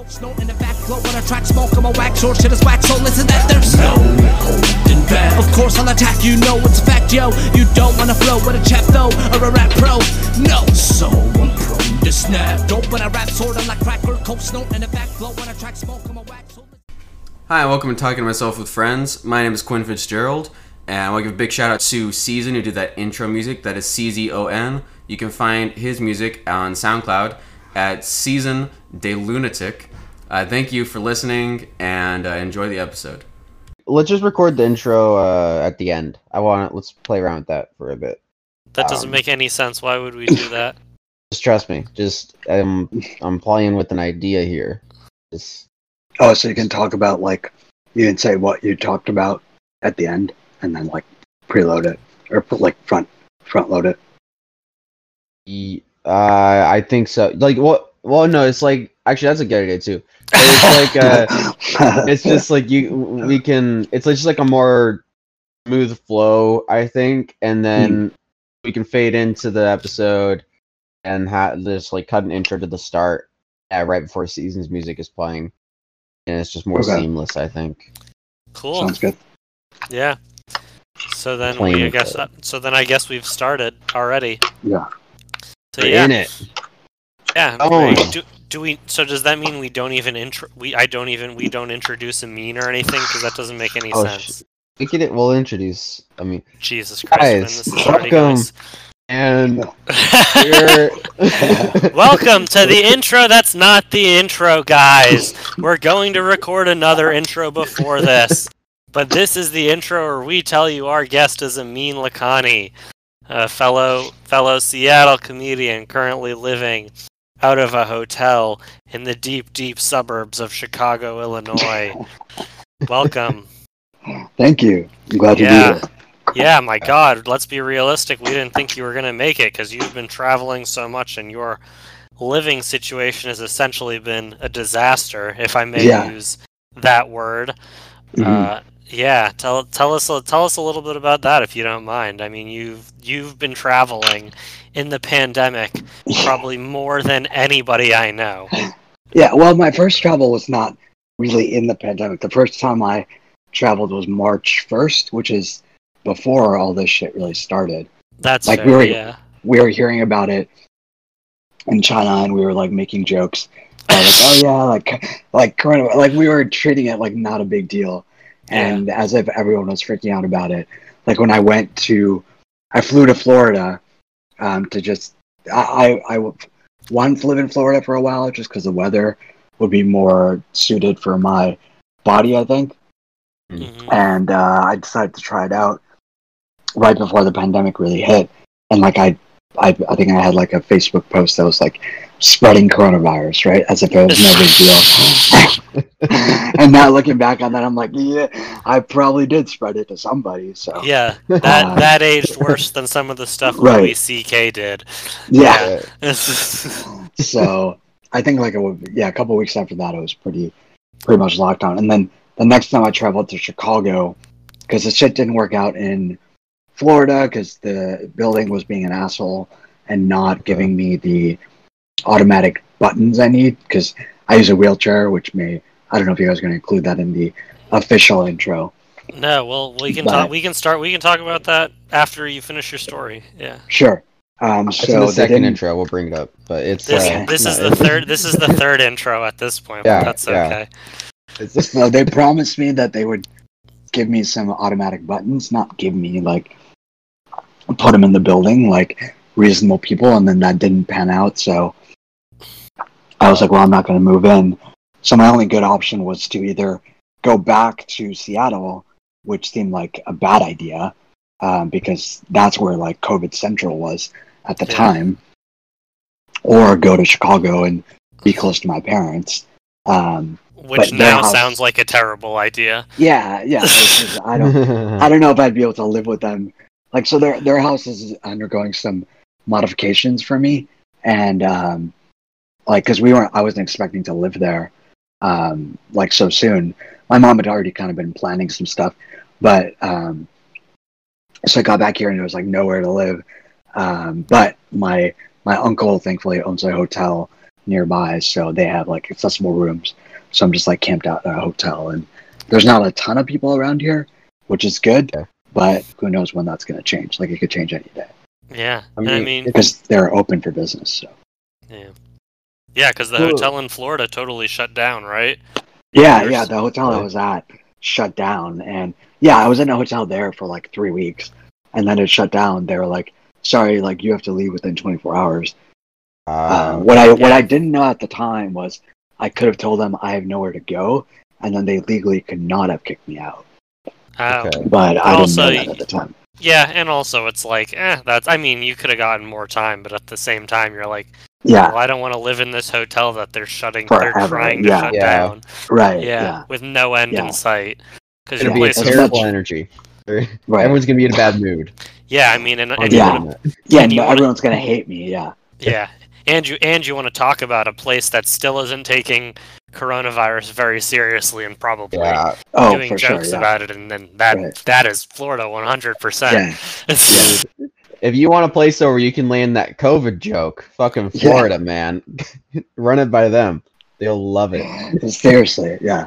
cold snow in the back glow when I track smoke on my wax or shit is wax. So listen that there's no holding back of course I'll attack you know it's a fact yo. You don't wanna flow with a chap though or a rap pro. No. So I'm prone to snap. Dope when I rap sort of like cracker. Cold snow in the back glow when I track smoke my wax Hi, welcome to Talking to Myself with Friends. My name is Quinn Fitzgerald, and I want to give a big shout out to Season who did that intro music. That is C Z O N. You can find his music on SoundCloud at Season de Lunatic. Uh, thank you for listening and uh, enjoy the episode. Let's just record the intro uh, at the end. I want let's play around with that for a bit. That doesn't Um, make any sense. Why would we do that? Just trust me. Just I'm I'm playing with an idea here. Just Oh, so you can talk about like you can say what you talked about at the end, and then like preload it or put like front front load it. e- uh, I think so. Like what? Well, no, it's like actually that's a good idea too. But it's like uh, it's just like you we can. It's just like a more smooth flow, I think, and then we can fade into the episode and have just like cut an intro to the start uh, right before season's music is playing, and it's just more Okay. seamless, I think. Cool. sounds good. Yeah. So then Playing we I guess it. so then I guess we've started already. Yeah. So We're yeah, in it. Yeah. Oh. Do, do we? So does that mean we don't even intro? We I don't even we don't introduce Amin or anything because that doesn't make any Oh, sense. We can it. We'll introduce. I mean, Jesus Christ! man, Guys, this is welcome. going and s- we're Welcome to the intro. That's not the intro, guys. We're going to record another intro before this. But this is the intro where we tell you our guest is Amin Lakhani, a fellow fellow Seattle comedian currently living out of a hotel in the deep, deep suburbs of Chicago, Illinois. Welcome. Thank you. I'm glad to Yeah. be here. Yeah, my God, let's be realistic. We didn't think you were going to make it because you've been traveling so much and your living situation has essentially been a disaster, if I may Yeah. use that word. Mhm. Uh, yeah, tell tell us a- tell us a little bit about that if you don't mind. I mean, you've you've been traveling in the pandemic probably more than anybody I know. Yeah, well, my first travel was not really in the pandemic. The first time I traveled was March 1st, which is before all this shit really started. That's Like, fair, we were- yeah. We were hearing about it in China and we were like making jokes. Like, oh yeah, like like corona, like we were treating it like not a big deal, and as if everyone was freaking out about it. Like when I went to, I flew to Florida, um, to just I I, I wanted to live in Florida for a while just because the weather would be more suited for my body, I think, Mhm. and uh, I decided to try it out right before the pandemic really hit, and like I. I, I think I had like a Facebook post that was like spreading coronavirus, right? As if it was no big deal. and now looking back on that, I'm like, yeah, I probably did spread it to somebody. So Yeah, Uh, that that aged worse than some of the stuff Right. Louis C.K. did. yeah. uh, so I think like it would, yeah, a couple weeks after that, it was pretty pretty much locked down. And then the next time I traveled to Chicago, because the shit didn't work out in Florida because the building was being an asshole and not giving me the automatic buttons I need because I use a wheelchair, which may I don't know if you guys are going to include that in the official intro. No, well, we can But- talk. We can start. We can talk about that after you finish your story. Yeah. Sure. Um, it's in so the second intro. We'll bring it up, but it's This uh, this no, is the third. This is the third intro at this point. Yeah, but that's yeah. okay. No, they promised me that they would give me some automatic buttons, not give me like put them in the building like reasonable people, and then that didn't pan out. So I was like, well, I'm not going to move in. So my only good option was to either go back to Seattle, which seemed like a bad idea um, because that's where like COVID Central was at the Yeah. time, or go to Chicago and be close to my parents. Um, Which But their now house- sounds like a terrible idea. yeah, yeah. just- I don't. I don't know if I'd be able to live with them. Like, so their their house is undergoing some modifications for me, and um, like, because we weren't, I wasn't expecting to live there, um, like so soon. My mom had already kind of been planning some stuff, but um, so I got back here and there was like nowhere to live. Um, but my my uncle thankfully owns a hotel nearby, so they have like accessible rooms. So I'm just like camped out at a hotel, and there's not a ton of people around here, which is good. Okay. But who knows when that's going to change? Like it could change any day Yeah, I and I mean, mean, because they're open for business. So yeah, yeah, because the Cool. hotel in Florida totally shut down, right? yeah, There's- yeah. The hotel I was at shut down, and yeah, I was in a hotel there for like three weeks, and then it shut down. They were like, "Sorry, like you have to leave within 24 hours." Uh, Um, what I what. I didn't know at the time was I could have told them I have nowhere to go, and then they legally could not have kicked me out. Oh, But I didn't Also, know that at the time. yeah, and also it's like, eh, that's. I mean, you could have gotten more time, but at the same time, you're like, Yeah, well, I don't want to live in this hotel that they're shutting, they're Forever, trying to yeah. shut Yeah. down. right. Yeah, Yeah, with no end Yeah. in sight. Because it's your gonna be a place, is- terrible much- energy. right. Everyone's gonna be in a bad mood. yeah, I mean, and, and Yeah. Yeah. wanna, yeah, and no, wanna- everyone's gonna hate me. Yeah, yeah, and you and you want to talk about a place that still isn't taking coronavirus very seriously and probably Yeah. oh doing for sure. jokes Yeah. about it, and then that Right. that is Florida 100. percent yeah, Yeah. If you want a place though where you can land that COVID joke, fucking Yeah. Florida, man, run it by them. They'll love it. seriously. Yeah.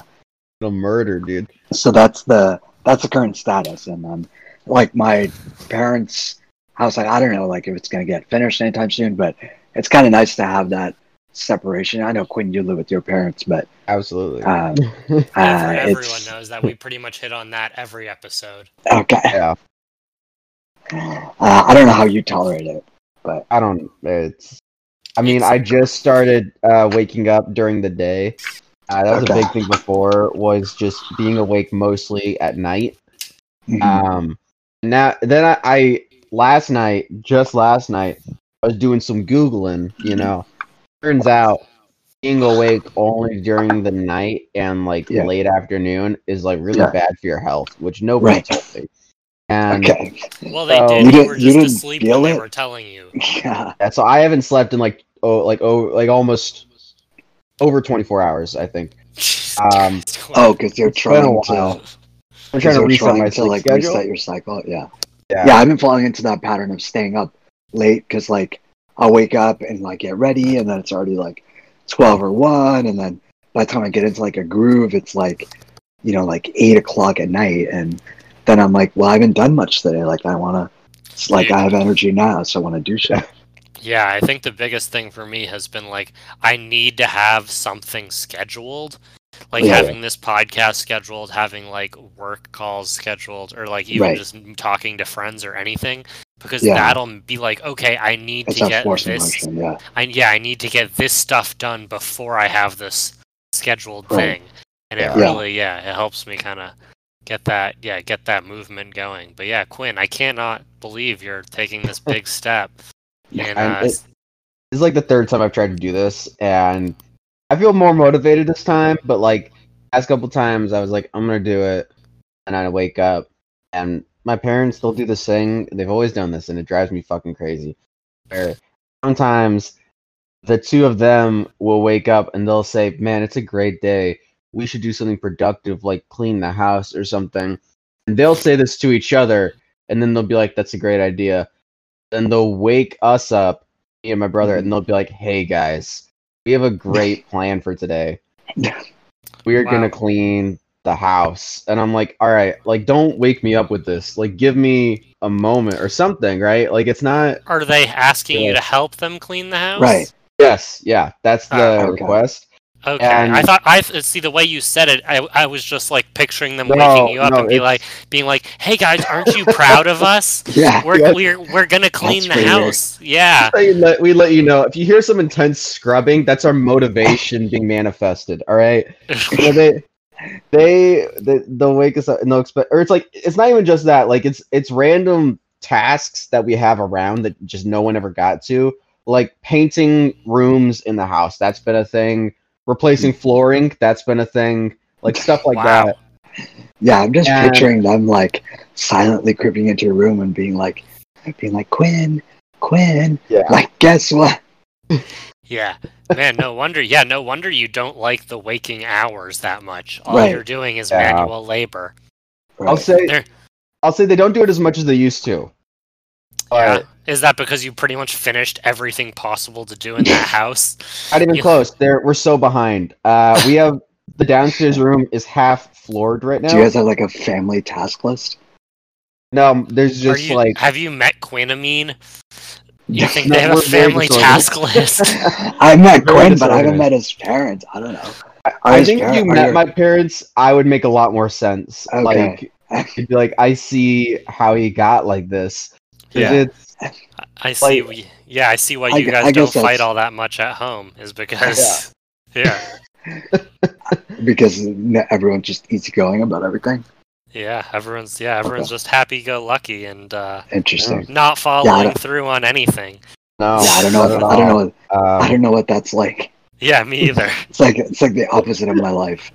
It'll murder, dude. So that's the that's the current status, and um, like my parents' house, like I don't know, like if it's gonna get finished anytime soon, but it's kind of nice to have that separation. I know Quinn, you live with your parents, but Absolutely. um, uh, everyone it's knows that we pretty much hit on that every episode. okay. yeah. Uh, I don't know how you tolerate it. But I don't. It's. I mean, I just started uh, waking up during the day. Uh, that was Okay. a big thing before. Was just being awake mostly at night. Mhm. Um, now then I, I last night, just last night, I was doing some googling. You know, turns out being awake only during the night and like Yeah. late afternoon is like really Yeah. bad for your health, which nobody Right. told me. And okay. Well, they So- did. You You, didn't- were you just didn't asleep feel when they were telling you. Yeah. yeah, so I haven't slept in like oh like oh like almost over 24 hours. I think. Um, Oh, because you're It's been a trying to. I'm trying to you're reset my to like schedule. reset your cycle. Yeah. Yeah. yeah i've been falling into that pattern of staying up late because like i'll wake up and like get ready and then it's already like 12 or 1 and then by the time i get into like a groove it's like you know like 8 o'clock at night and then i'm like well i haven't done much today. Like i want to it's like i have energy now so i want to do shit. Yeah, I think the biggest thing for me has been like I need to have something scheduled. Like Yeah. having this podcast scheduled, having like work calls scheduled, or like even Right. just talking to friends or anything. Because Yeah. that'll be like, okay, I need it's to get this motion yeah I yeah, I need to get this stuff done before I have this scheduled Right. thing. And it Yeah. Yeah. really yeah, it helps me kind of get that yeah, get that movement going. But yeah, Quinn, I cannot believe you're taking this big step. Yeah, And uh, it- This is like the third time I've tried to do this, and I feel more motivated this time. But like last couple times, I was like, I'm gonna do it, and I wake up, and my parents they'll do this thing. They've always done this, and it drives me fucking crazy. Where sometimes the two of them will wake up and they'll say, "Man, it's a great day. We should do something productive, like clean the house or something." And they'll say this to each other, and then they'll be like, "That's a great idea." Then they'll wake us up, me and my brother, mm-hmm. and they'll be like, "Hey guys, we have a great plan for today. We are Wow. gonna clean the house." And I'm like, "All right, like don't wake me up with this. Like give me a moment or something, right? Like it's not." Are they asking you to help them clean the house? right Yes, yeah, that's the Ah, okay. request. Okay. And- I thought I see the way you said it. I, I was just like picturing them No, waking you up no, and be it's- like, being like, "Hey guys, aren't you proud of us? yeah We're Yeah. we're we're gonna clean the pretty weird. house. Yeah." we let, we let you know if you hear some intense scrubbing, that's our motivation being manifested. All right. Know, they they they they'll wake us up and they'll expect, or it's like it's not even just that. Like it's it's random tasks that we have around that just no one ever got to, like painting rooms in the house. That's been a thing. Replacing mm. flooring. That's been a thing. Like stuff like Wow. that. yeah i'm just And- picturing them like silently creeping into your room and being like being like quinn quinn Yeah. like guess what Yeah. Man, no wonder. Yeah, no wonder you don't like the waking hours that much. All Right. you're doing is Yeah. manual labor. I'll Right. say There- I'll say they don't do it as much as they used to. Yeah. But Is that because you pretty much finished everything possible to do in that house? not even Yeah. close. There, we're so behind. Uh, we have the downstairs room is half floored right now. Do you guys have like a family task list? no, there's just you, like have you met Quinn, Amin? You think No, they have a family task list? I met Very Quinn, but I haven't met his parents. I don't know. Are I his think if you met your- my parents, I would make a lot more sense. Okay. Like, it'd be like, I see how he got like this. 'Cause Yeah. It's, I see. Like- we- yeah, I see why you gu- guys I don't fight that's- all that much at home. Is because yeah, because n- everyone's just easygoing about everything. yeah, everyone's yeah, everyone's just happy-go-lucky and uh, Interesting. not following don't- through on anything. no, yeah, I don't know. not What, I don't know. all. What, I Um, don't know what that's like. Yeah, me either. It's like it's like the opposite of my life.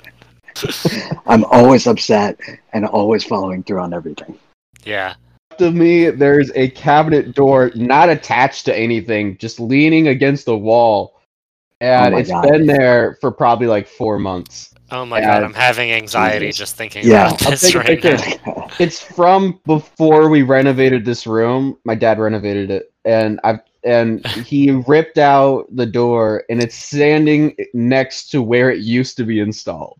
I'm always upset and always following through on everything. yeah, left of me, there's a cabinet door not attached to anything, just leaning against the wall. And Oh my it's God. been there for probably like four months. Oh my Yeah, god, I'm having anxiety Jesus. just thinking Yeah. about this take right picture. now. It's from before we renovated this room. My dad renovated it, and I've and he ripped out the door, and it's standing next to where it used to be installed.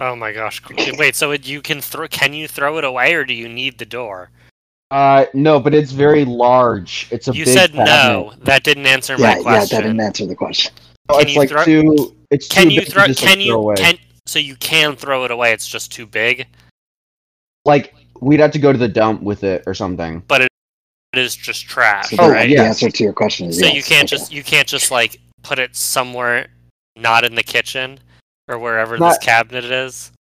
Oh my gosh. Wait, so you can throw? Can you throw it away, or do you need the door? Uh, no, but it's very large. It's a You big said cabinet. no. That didn't answer yeah, my question. yeah, that didn't answer the question. Can it's you like throw- too. It's can too you big to throw? just, like, Can throw you? away. Can so you can throw it away? It's just too big. like we'd have to go to the dump with it or something. But it, it is just trash, So the, right? the answer to your question is So yes. you can't Okay. just you can't just like put it somewhere not in the kitchen or wherever Not- this cabinet is.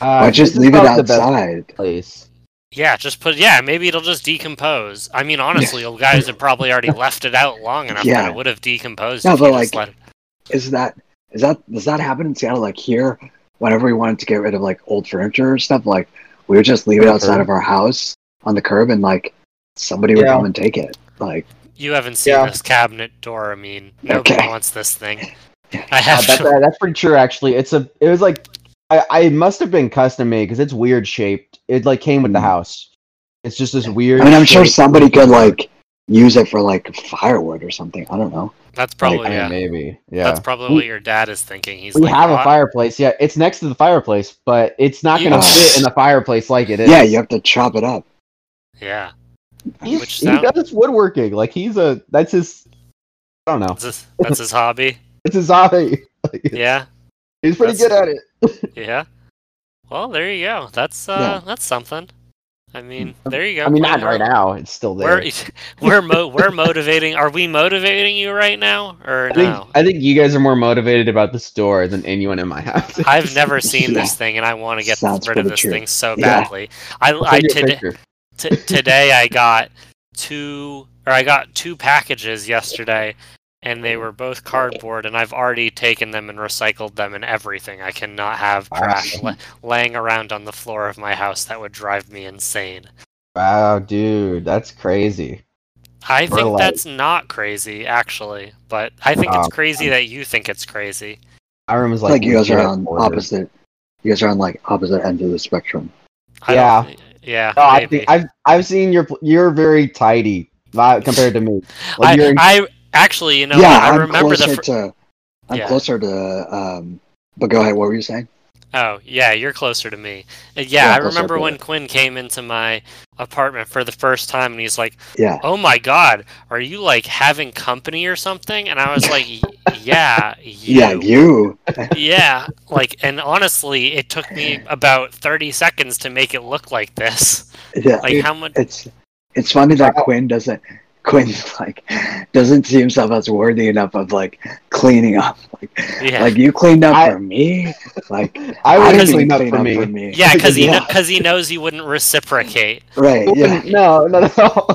Uh, Why just leave it probably the best outside? Place. Yeah, just put yeah. Maybe it'll just decompose. I mean, honestly, you guys have probably already left it out long enough Yeah. that it would have decomposed. No, if but, you just like, let it- Is that is that does that happen in Seattle? Like here, whenever we wanted to get rid of like old furniture or stuff, like we would just leave it outside of our house on the curb, and like somebody would Yeah. come and take it. Like you haven't seen Yeah. this cabinet door. I mean, nobody Okay. wants this thing. I Uh, have. that, that- that's pretty true, actually. It's a. It was like, I, I must have been custom made because it's weird shaped. It like came with the Mhm. house. It's just this weird. I mean, I'm sure shape. somebody could like use it for like firewood or something. I don't know. that's probably I mean, yeah. maybe. Yeah. That's probably what your dad is thinking. He's we like, have a "Oh, fireplace. Yeah, it's next to the fireplace, but it's not gonna Yeah. fit in the fireplace like it is. Yeah, you have to chop it up. Yeah, He's, which he does woodworking. Like he's a. That's his. I don't know. that's his, that's his hobby. It's his hobby. Like, Yeah, he's pretty That's- good at it. yeah. Well, there you go. That's uh, Yeah. that's something. I mean, there you go. I mean, Well, not right now. It's still there. We're we're mo- we're motivating. Are we motivating you right now or I think no? I think you guys are more motivated about the store than anyone in my house. I've never seen Yeah. this thing, and I want to get Sounds rid of this true. thing so Yeah. badly. I, I'll I send you a today t- today I got two or I got two packages yesterday, and they were both cardboard, and I've already taken them and recycled them and everything. I cannot have trash Wow. la- laying around on the floor of my house. That would drive me insane. Wow, dude, that's crazy. I Or think like- that's not crazy, actually, but I think it's Oh, crazy that you think it's crazy. My room is like, like you guys are on ordered. opposite. You guys are on like opposite ends of the spectrum. I Yeah. yeah. No, i think i've I've seen your you're very tidy compared to me. Like I, you're in- I actually, you know, yeah, I I'm remember the. closer Fr- to. I'm Yeah. closer to. Um, but go ahead. What were you saying? oh, yeah, you're closer to me. Uh, Yeah, Yeah, I remember when it. Quinn came into my apartment for the first time, and he's like, Yeah. "Oh my God, are you like having company or something?" And I was like, "Yeah, you." Yeah, you. Yeah, like, and honestly, it took me about 30 seconds to make it look like this. Yeah. Like, how much? It's it's funny that Quinn doesn't Quinn like doesn't see himself as worthy enough of like cleaning up. Like, Yeah. like you cleaned up I- for me. Like I I would didn't clean up clean for up me. for me. Yeah, because he Yeah. because he knows he wouldn't reciprocate. Right. Yeah. No, no, no.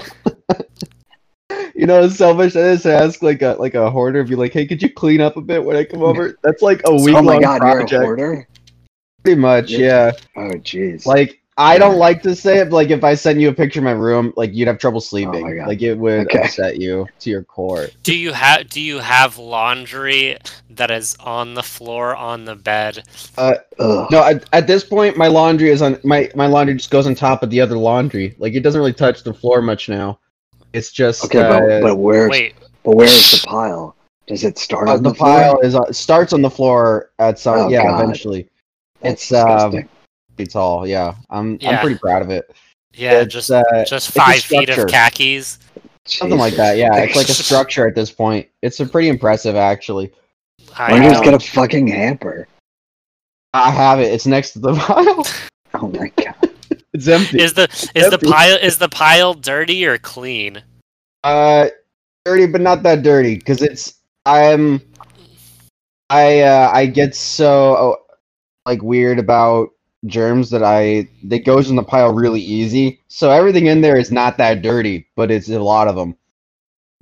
you know, it's selfish that is to ask like a like a hoarder, be like, "Hey, could you clean up a bit when I come over?" That's like a week Oh my long God, you're a project. hoarder. Pretty much, Yeah. yeah. Oh jeez. Like I don't like to say it, but like if I sent you a picture of my room, like you'd have trouble sleeping. Oh like it would Okay. upset you to your core. Do you have do you have laundry that is on the floor on the bed? Ugh. No, at, at this point, my laundry is on my my laundry just goes on top of the other laundry. Like it doesn't really touch the floor much now. It's just Okay, uh, but, but where's Wait, but where's the pile? Does it start uh, on the, the, floor? pile is uh, starts on the floor at some Oh, yeah God. eventually. That's it's, um, disgusting. It's all yeah. I'm Yeah. I'm pretty proud of it. yeah, It's, just uh, just five feet of khakis. Something like that. Yeah, it's like a structure at this point. It's a pretty impressive actually. I Why don't you just know. get a fucking hamper? I have it. It's next to the pile. Oh my god. it's empty. Is the is the pile is the pile dirty or clean? Uh, dirty, but not that dirty, because it's I'm I uh I get so oh, like weird about germs that I that goes in the pile really easy. So everything in there is not that dirty, but it's a lot of them.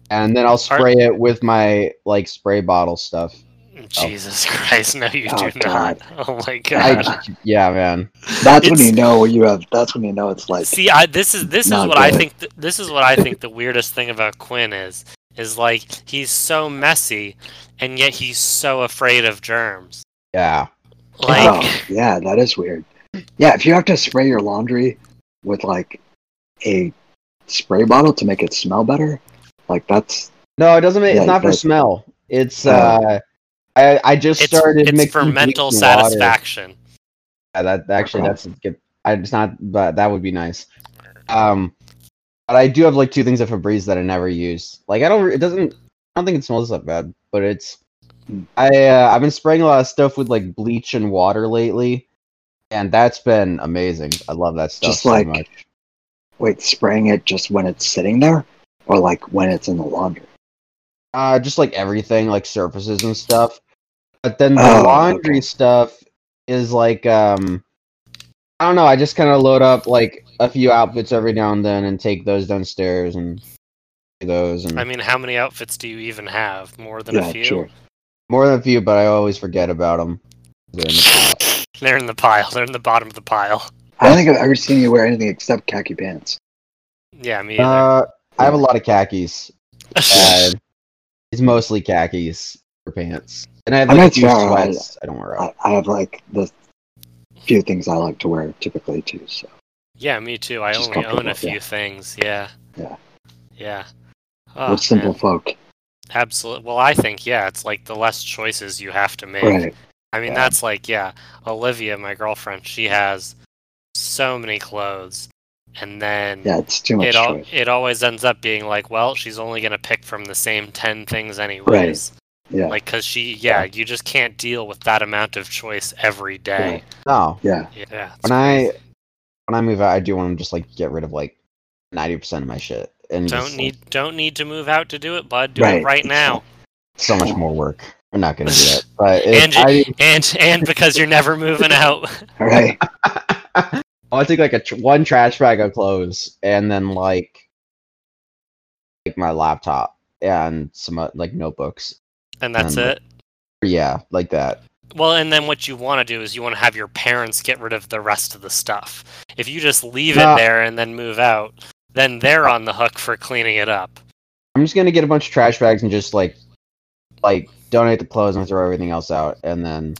And then I'll spray it with my like spray bottle stuff. Oh. Jesus Christ, no, you Oh, do not. Oh my I, god. yeah, man. That's when you know what you have. That's when you know it's like. See, I this is this is Not what I think. Th- this is what I think the weirdest thing about Quinn is is like he's so messy, and yet he's so afraid of germs. Yeah. Oh, like, oh, yeah, that is weird. Yeah, if you have to spray your laundry with like a spray bottle to make it smell better, like that's No, it doesn't make. Yeah, it's not for smell. It's Oh. uh, I I just it's started it's mixing for mental and water. satisfaction. Yeah, that actually that's good. I it's not, but that would be nice. Um, but I do have like two things at Febreze that I never use. Like I don't, it doesn't. I don't think it smells that bad, but it's. Hmm. I uh, I've been spraying a lot of stuff with like bleach and water lately, and that's been amazing. I love that stuff Just so like- much. wait, spraying it just when it's sitting there, or like when it's in the laundry. Uh, just like everything, like surfaces and stuff. But then the Oh, laundry okay. stuff is like um, I don't know. I just kind of load up like a few outfits every now and then and take those downstairs and do those and I mean, how many outfits do you even have? More than yeah, a few. sure. more than a few, but I always forget about them. They're in the pile. They're in the bottom of the pile. I don't think I've ever seen you wear anything except khaki pants. Yeah, me either. Uh, I have a lot of khakis. Uh, it's mostly khakis for pants, and I have like know a few fair, I- sweats. I don't wear. I, I have like the few things I like to wear typically too. So yeah, me too. I just only own a few yeah. things. Yeah. Yeah. Yeah. Oh, with simple man. folk, Absolutely. Well, I think yeah, it's like the less choices you have to make. right? I mean, Yeah. that's like yeah, Olivia, my girlfriend, she has so many clothes, and then Yeah, it's too much it al- it always ends up being like, well, she's only gonna pick from the same ten things anyways. Yeah, Like, cause she, yeah, you just can't deal with that amount of choice every day. No, yeah. Yeah. it's when I when I move out, I do want to just like get rid of like ninety percent of my shit, and don't just, need like, don't need to move out to do it, bud. Do it Right. right now. so much more work. We're not gonna do that, but it, And I, And and because you're never moving out. right. I want to take like a tr- one trash bag of clothes and then like like my laptop and some uh, like notebooks. And that's Um, it. Yeah, like that. Well, and then what you want to do is you want to have your parents get rid of the rest of the stuff. If you just leave it there and then move out, then they're on the hook for cleaning it up. I'm just gonna get a bunch of trash bags and just like like donate the clothes and throw everything else out, and then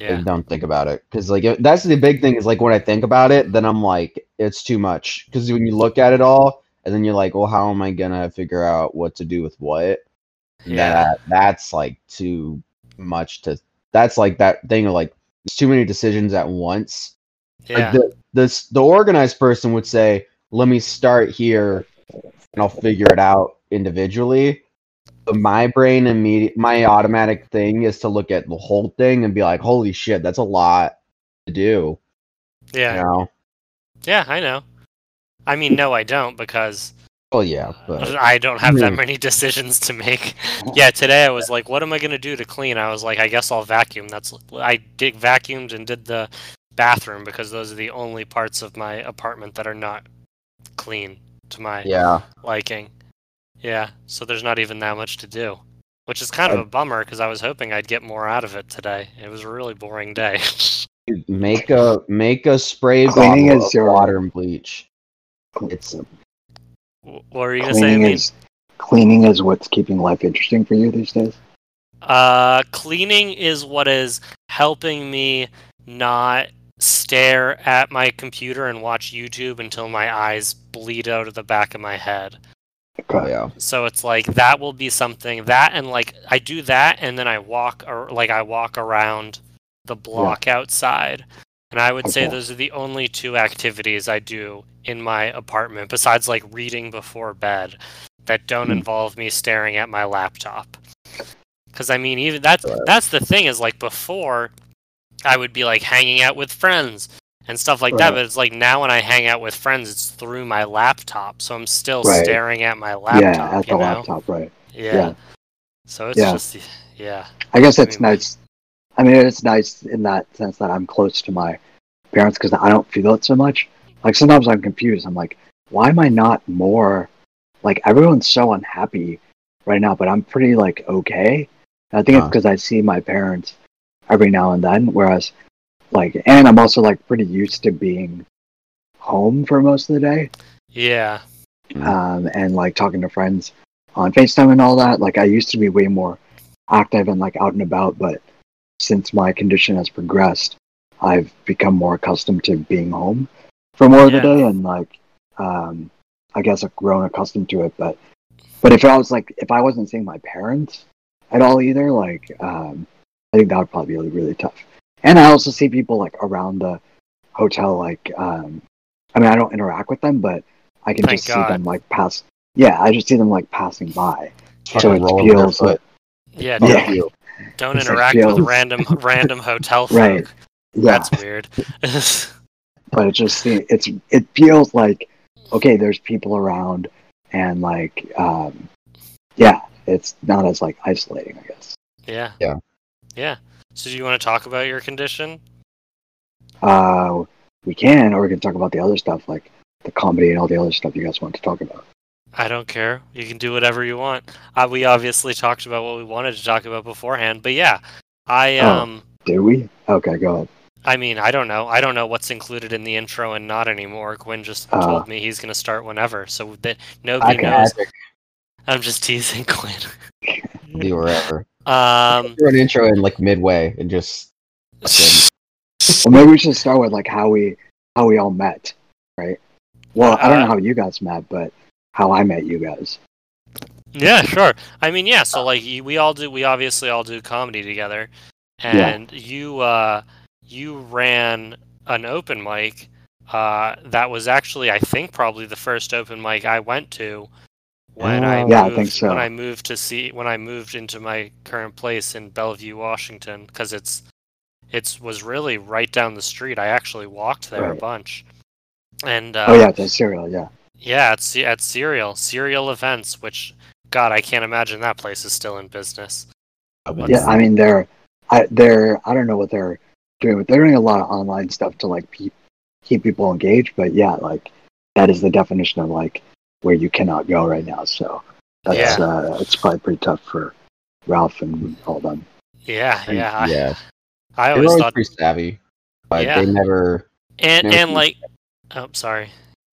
Yeah. don't think about it because like it- that's the big thing is like when I think about it, then I'm like it's too much because when you look at it all and then you're like, well, how am I gonna figure out what to do with what? Yeah. That that's like too much to. That's like that thing of like there's too many decisions at once. Yeah. Like the the the organized person would say, "Let me start here, and I'll figure it out individually." My brain immediate, my automatic thing is to look at the whole thing and be like, "Holy shit, that's a lot to do." yeah. You know? Yeah, I know. I mean, no, I don't because Well, yeah, but I don't have that Hmm. many decisions to make. Yeah, today I was like, what am I gonna do to clean? I was like, I guess I'll vacuum. That's I did vacuumed and did the bathroom because those are the only parts of my apartment that are not clean to my yeah, liking. Yeah, so there's not even that much to do, which is kind of I- a bummer because I was hoping I'd get more out of it today. It was a really boring day. Make a make a spray Cleaning bottle is your- water and bleach. It's Wh- What were you gonna say? cleaning Amin? is cleaning is what's keeping life interesting for you these days. Uh, cleaning is what is helping me not stare at my computer and watch YouTube until my eyes bleed out of the back of my head. Oh yeah. So it's like that will be something that and like I do that and then I walk or like I walk around the block outside. And I would say those are the only two activities I do in my apartment besides like reading before bed that don't Hmm. involve me staring at my laptop. Cuz I mean even that's Right. that's the thing is like before I would be like hanging out with friends and stuff like that but it's like now when I hang out with friends it's through my laptop so I'm still Right. staring at my laptop yeah, at you the know? laptop, right? Yeah. Yeah. So it's Yeah. just yeah. I guess I it's mean, nice. I mean, it's nice in that sense that I'm close to my parents because I don't feel it so much. Like sometimes I'm confused. I'm like, why am I not more? Like everyone's so unhappy right now, but I'm pretty like okay. And I think it's Huh. because I see my parents every now and then. Whereas, like, and I'm also like pretty used to being home for most of the day Yeah. Mm. um, and like talking to friends on FaceTime and all that. Like I used to be way more active and like out and about, but since my condition has progressed, I've become more accustomed to being home for more of the day, and like um, I guess I've grown accustomed to it. But but if I was like if I wasn't seeing my parents at all either, like um, I think that would probably be really, really tough. And I also see people like around the hotel, like um, I mean I don't interact with them, but I can Thank just God. see them like pass. Yeah, I just see them like passing by. So it feels like Yeah. Yeah. Don't, don't It's like interact with feels- random random hotel folk. Right. yeah, That's weird. but it just se- it's it feels like okay, there's people around, and like um, yeah, it's not as like isolating, I guess. yeah. Yeah. Yeah. So do you want to talk about your condition? Uh, we can, or we can talk about the other stuff, like the comedy and all the other stuff you guys want to talk about. I don't care. You can do whatever you want. Uh, we obviously talked about what we wanted to talk about beforehand, but yeah, I Oh. um, Did we? Okay, go ahead. I mean, I don't know. I don't know what's included in the intro and not anymore. Quinn just Uh. told me he's gonna start whenever, so that nobody Okay. knows. Magic I'm just teasing Quinn. do wherever. Um, Throw an intro in like midway and just Well, maybe we should start with like how we how we all met, right? Well, I don't know Uh, how you guys met, but how I met you guys. Yeah, sure. I mean, yeah. So like, we all do. We obviously all do comedy together, Yeah. and you, uh, you ran an open mic. Uh, that was actually, I think, probably the first open mic I went to when I Oh. moved, Yeah, I think so. when I moved to see when I moved into my current place in Bellevue, Washington, because it's it's was really right down the street. I actually walked there a bunch, and uh, oh yeah, the cereal. Yeah. yeah, it's at Serial Serial Events, which God, I can't imagine that place is still in business. Yeah, I mean they're, I they're I don't know what they're doing, but they're doing a lot of online stuff to like keep keep people engaged. But yeah, like that is the definition of like where you cannot go right now. So that's Yeah. uh, it's probably pretty tough for Ralph and all them. Yeah, And- yeah. I, yeah. I They were always always thought, pretty savvy, but Yeah. they never. and never and seemed- like, oh, sorry.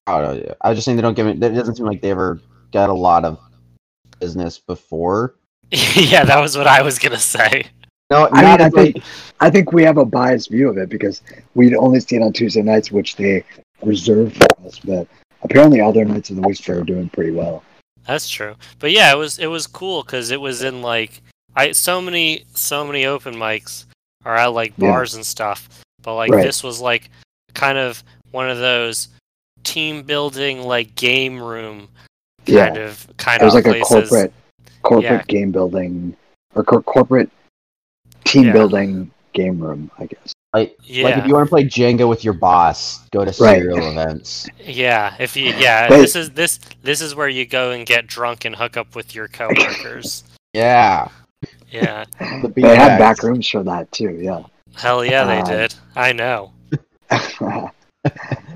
I don't know. I was just saying they don't give it. It doesn't seem like they ever got a lot of business before. yeah, that was what I was gonna say. No, I mean, not I think like- I think we have a biased view of it because we'd only see it on Tuesday nights, which they reserve for us. But apparently, all their nights of the week they're doing pretty well. That's true. But yeah, it was it was cool because it was in like I so many so many open mics are at like Yeah. bars and stuff. But like Right. this was like kind of one of those team building like game room kind Yeah, of kind of. it was of like a corporate corporate Yeah. game building or cor- corporate team Yeah. building game room, I guess. Like, Yeah. like if you want to play Jenga with your boss, go to Right. serial events. Yeah, if you yeah, They- this is this this is where you go and get drunk and hook up with your coworkers. Yeah, yeah. the They had back rooms for that too. Yeah. Hell yeah, they Uh, did. I know.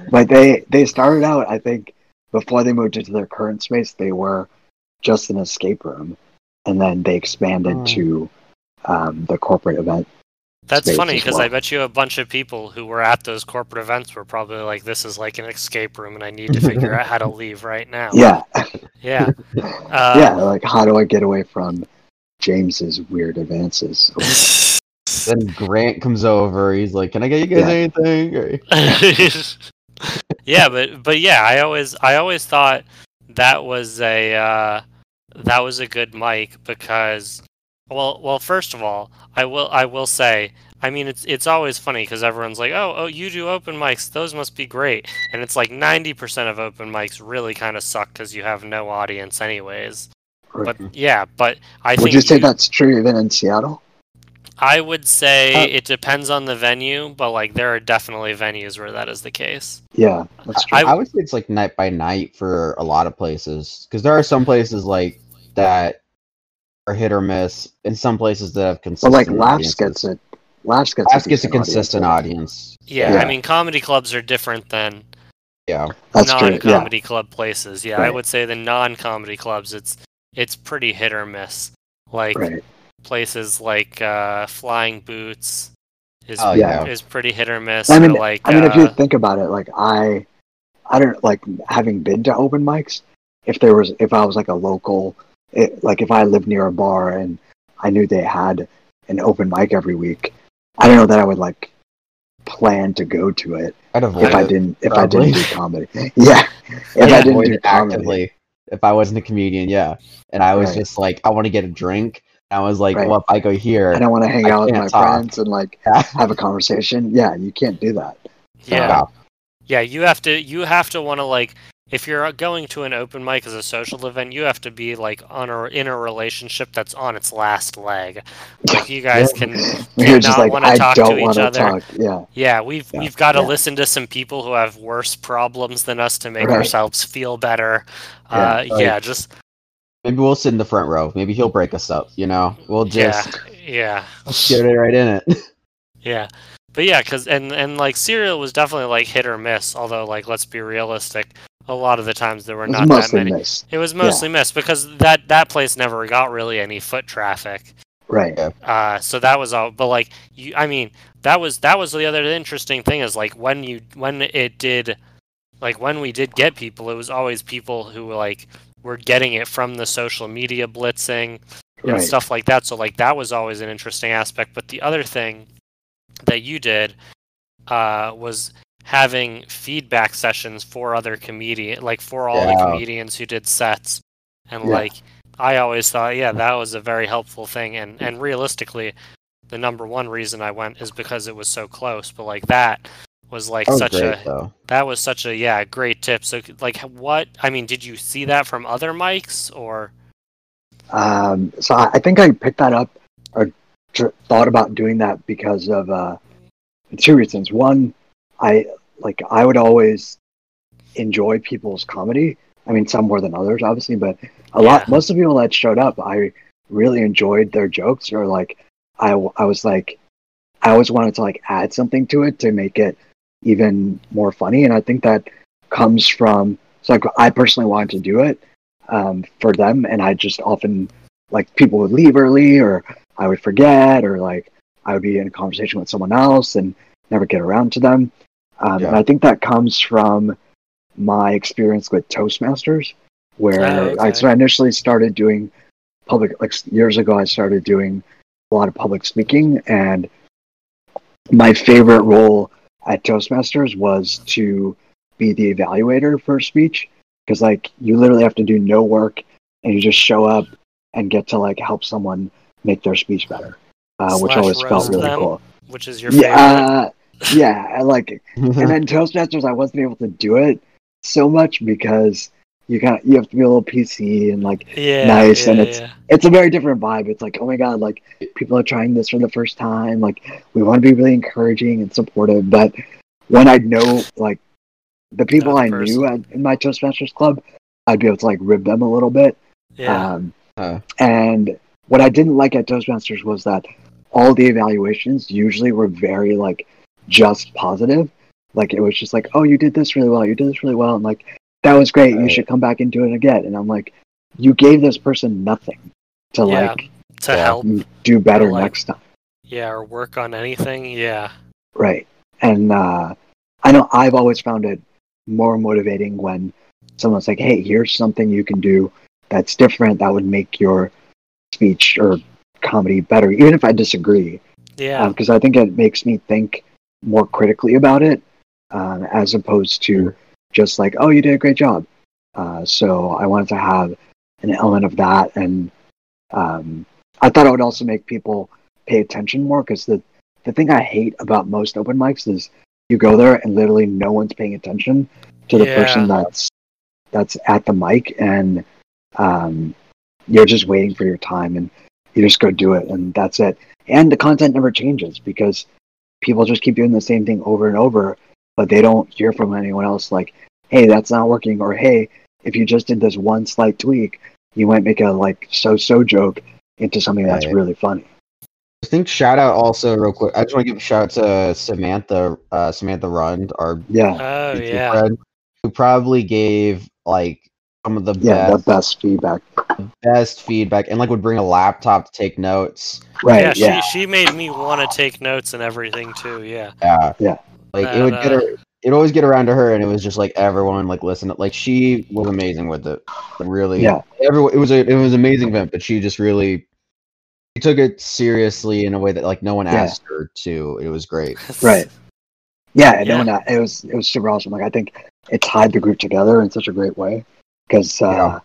but they they started out, I think, before they moved into their current space, they were just an escape room, and then they expanded Oh. to um, the corporate event That's funny as because I bet you a bunch of people who were at those corporate events were probably like, "This is like an escape room, and I need to figure out how to leave right now." Yeah, yeah, uh, yeah. Like, how do I get away from James's weird advances? Then Grant comes over. He's like, "Can I get you guys Yeah. anything?" Yeah, but but yeah, I always I always thought that was a uh, that was a good mic because well well first of all I will I will say I mean it's it's always funny because everyone's like oh oh you do open mics. Those must be great. And it's like ninety percent of open mics really kind of suck because you have no audience anyways. But yeah but I think Would you say that's true even in Seattle? I would say Uh, it depends on the venue but like there are definitely venues where that is the case. Yeah, that's true. I- I would say it's like night by night for a lot of places because there are some places like that are hit or miss, in some places that have consistent. but like Laughs gets it. Laughs gets. Laughs gets a decent consistent audience. audience. Yeah, Yeah. I mean, comedy clubs are different than Yeah, That's true. Yeah, non-comedy club places. Yeah, I would say the non-comedy clubs, it's it's pretty hit or miss. Like right. places like uh, Flying Boots is Oh, yeah. is pretty hit or miss. I mean, or like I mean, if you uh, think about it, like I, I don't like having been to open mics. If there was, if I was like a local, it, like if I lived near a bar and I knew they had an open mic every week, I don't know that I would like plan to go to it I'd avoid if I didn't if probably. I didn't do comedy. Yeah, if I'd I didn't do comedy. actively if I wasn't a comedian. Yeah, and I was Right. just like, I want to get a drink. And I was like, Right. well, if I go here, and I want to hang I out with can't my talk. friends and like have a conversation. Yeah, you can't do that. yeah, yeah, you have to you have to want to like if you're going to an open mic as a social event, you have to be like on a in a relationship that's on its last leg. Like you guys Yeah. can You're just not like, wanna talk to each other. talk. Yeah, Yeah, we've Yeah. we've got to Yeah. listen to some people who have worse problems than us to make Right. ourselves feel better. Yeah, uh, like- yeah, just maybe we'll sit in the front row. Maybe he'll break us up. You know, we'll just yeah, yeah, get it right in it. yeah. But yeah, cause and and like Serial was definitely like hit or miss. Although like let's be realistic, a lot of the times there were not that many. missed. It was mostly missed because that that place never got really any foot traffic. Right. Uh, so that was all. But like you, I mean, that was that was the other interesting thing is like when you when it did, like when we did get people, it was always people who were like were getting it from the social media blitzing and Right. stuff like that. So like that was always an interesting aspect. But the other thing that you did uh, was having feedback sessions for other comedian, like for all the comedians who did sets, and Yeah. like I always thought, yeah, that was a very helpful thing. And and realistically, the number one reason I went is because it was so close. But like that was like such great, a though. that was such a yeah great tip. So like what I mean, did you see that from other mics or? Um, so I, I think I picked that up or tr- thought about doing that because of uh, two reasons. One, I like I would always enjoy people's comedy. I mean, some more than others, obviously, but a Yeah. lot. Most of the people that showed up, I really enjoyed their jokes. Or like, I I was like, I always wanted to like add something to it to make it even more funny. And I think that comes from so like I personally wanted to do it um, for them, and I just often like people would leave early, or I would forget, or like I would be in a conversation with someone else and never get around to them. Um, Yeah. And I think that comes from my experience with Toastmasters, where Oh, I so I initially started doing public like years ago. I started doing a lot of public speaking, and my favorite role at Toastmasters was to be the evaluator for a speech because like you literally have to do no work and you just show up and get to like help someone make their speech better, uh, which always felt really them? cool. Which is your favorite? Yeah, uh, yeah, I like it. And then Toastmasters, I wasn't able to do it so much because you got you have to be a little PC and like yeah, nice, yeah, and it's- yeah. it's a very different vibe. It's like, oh my god, like people are trying this for the first time. Like we want to be really encouraging and supportive, but when I know like the people Know I person. knew at, in my Toastmasters club, I'd be able to like rib them a little bit. yeah. Um, Uh, and what I didn't like at Toastmasters was that all the evaluations usually were very like just positive. Like it was just like, oh, you did this really well, you did this really well, and like that was great. You should come back and do it again. And I'm like, you gave this person nothing to Yeah. like to help. do better like, next time. Yeah, or work on anything. Yeah. Right. And uh, I know I've always found it more motivating when someone's like, hey, here's something you can do that's different that would make your speech or comedy better, even if I disagree. Yeah. Because I think it makes me think more critically about it um, as opposed to just like, oh, you did a great job. Uh, so I wanted to have an element of that. And um, I thought it would also make people pay attention more because the, the thing I hate about most open mics is you go there and literally no one's paying attention to the Yeah. person that's that's at the mic and um, you're just waiting for your time and you just go do it and that's it and the content never changes because people just keep doing the same thing over and over but they don't hear from anyone else like hey that's not working or hey if you just did this one slight tweak you might make a like so so joke into something that's Right. really funny I think shout out also real quick. I just want to give a shout out to Samantha, uh, Samantha Rund, our yeah Oh yeah. friend, who probably gave like some of the yeah the best, best feedback best feedback, and like would bring a laptop to take notes. right yeah, yeah she she made me want to take notes and everything too. Yeah. Yeah, Yeah. Like it And, would get uh, her. It always get around to her, and it was just like everyone like listen. Like she was amazing with it. Really, Yeah. Everyone, it was a it was an amazing event, but she just really she took it seriously in a way that like no one Yeah. asked her to. It was great. Right. Yeah, and Yeah. no one- it was it was super awesome. Like I think it tied the group together in such a great way because uh, Yeah.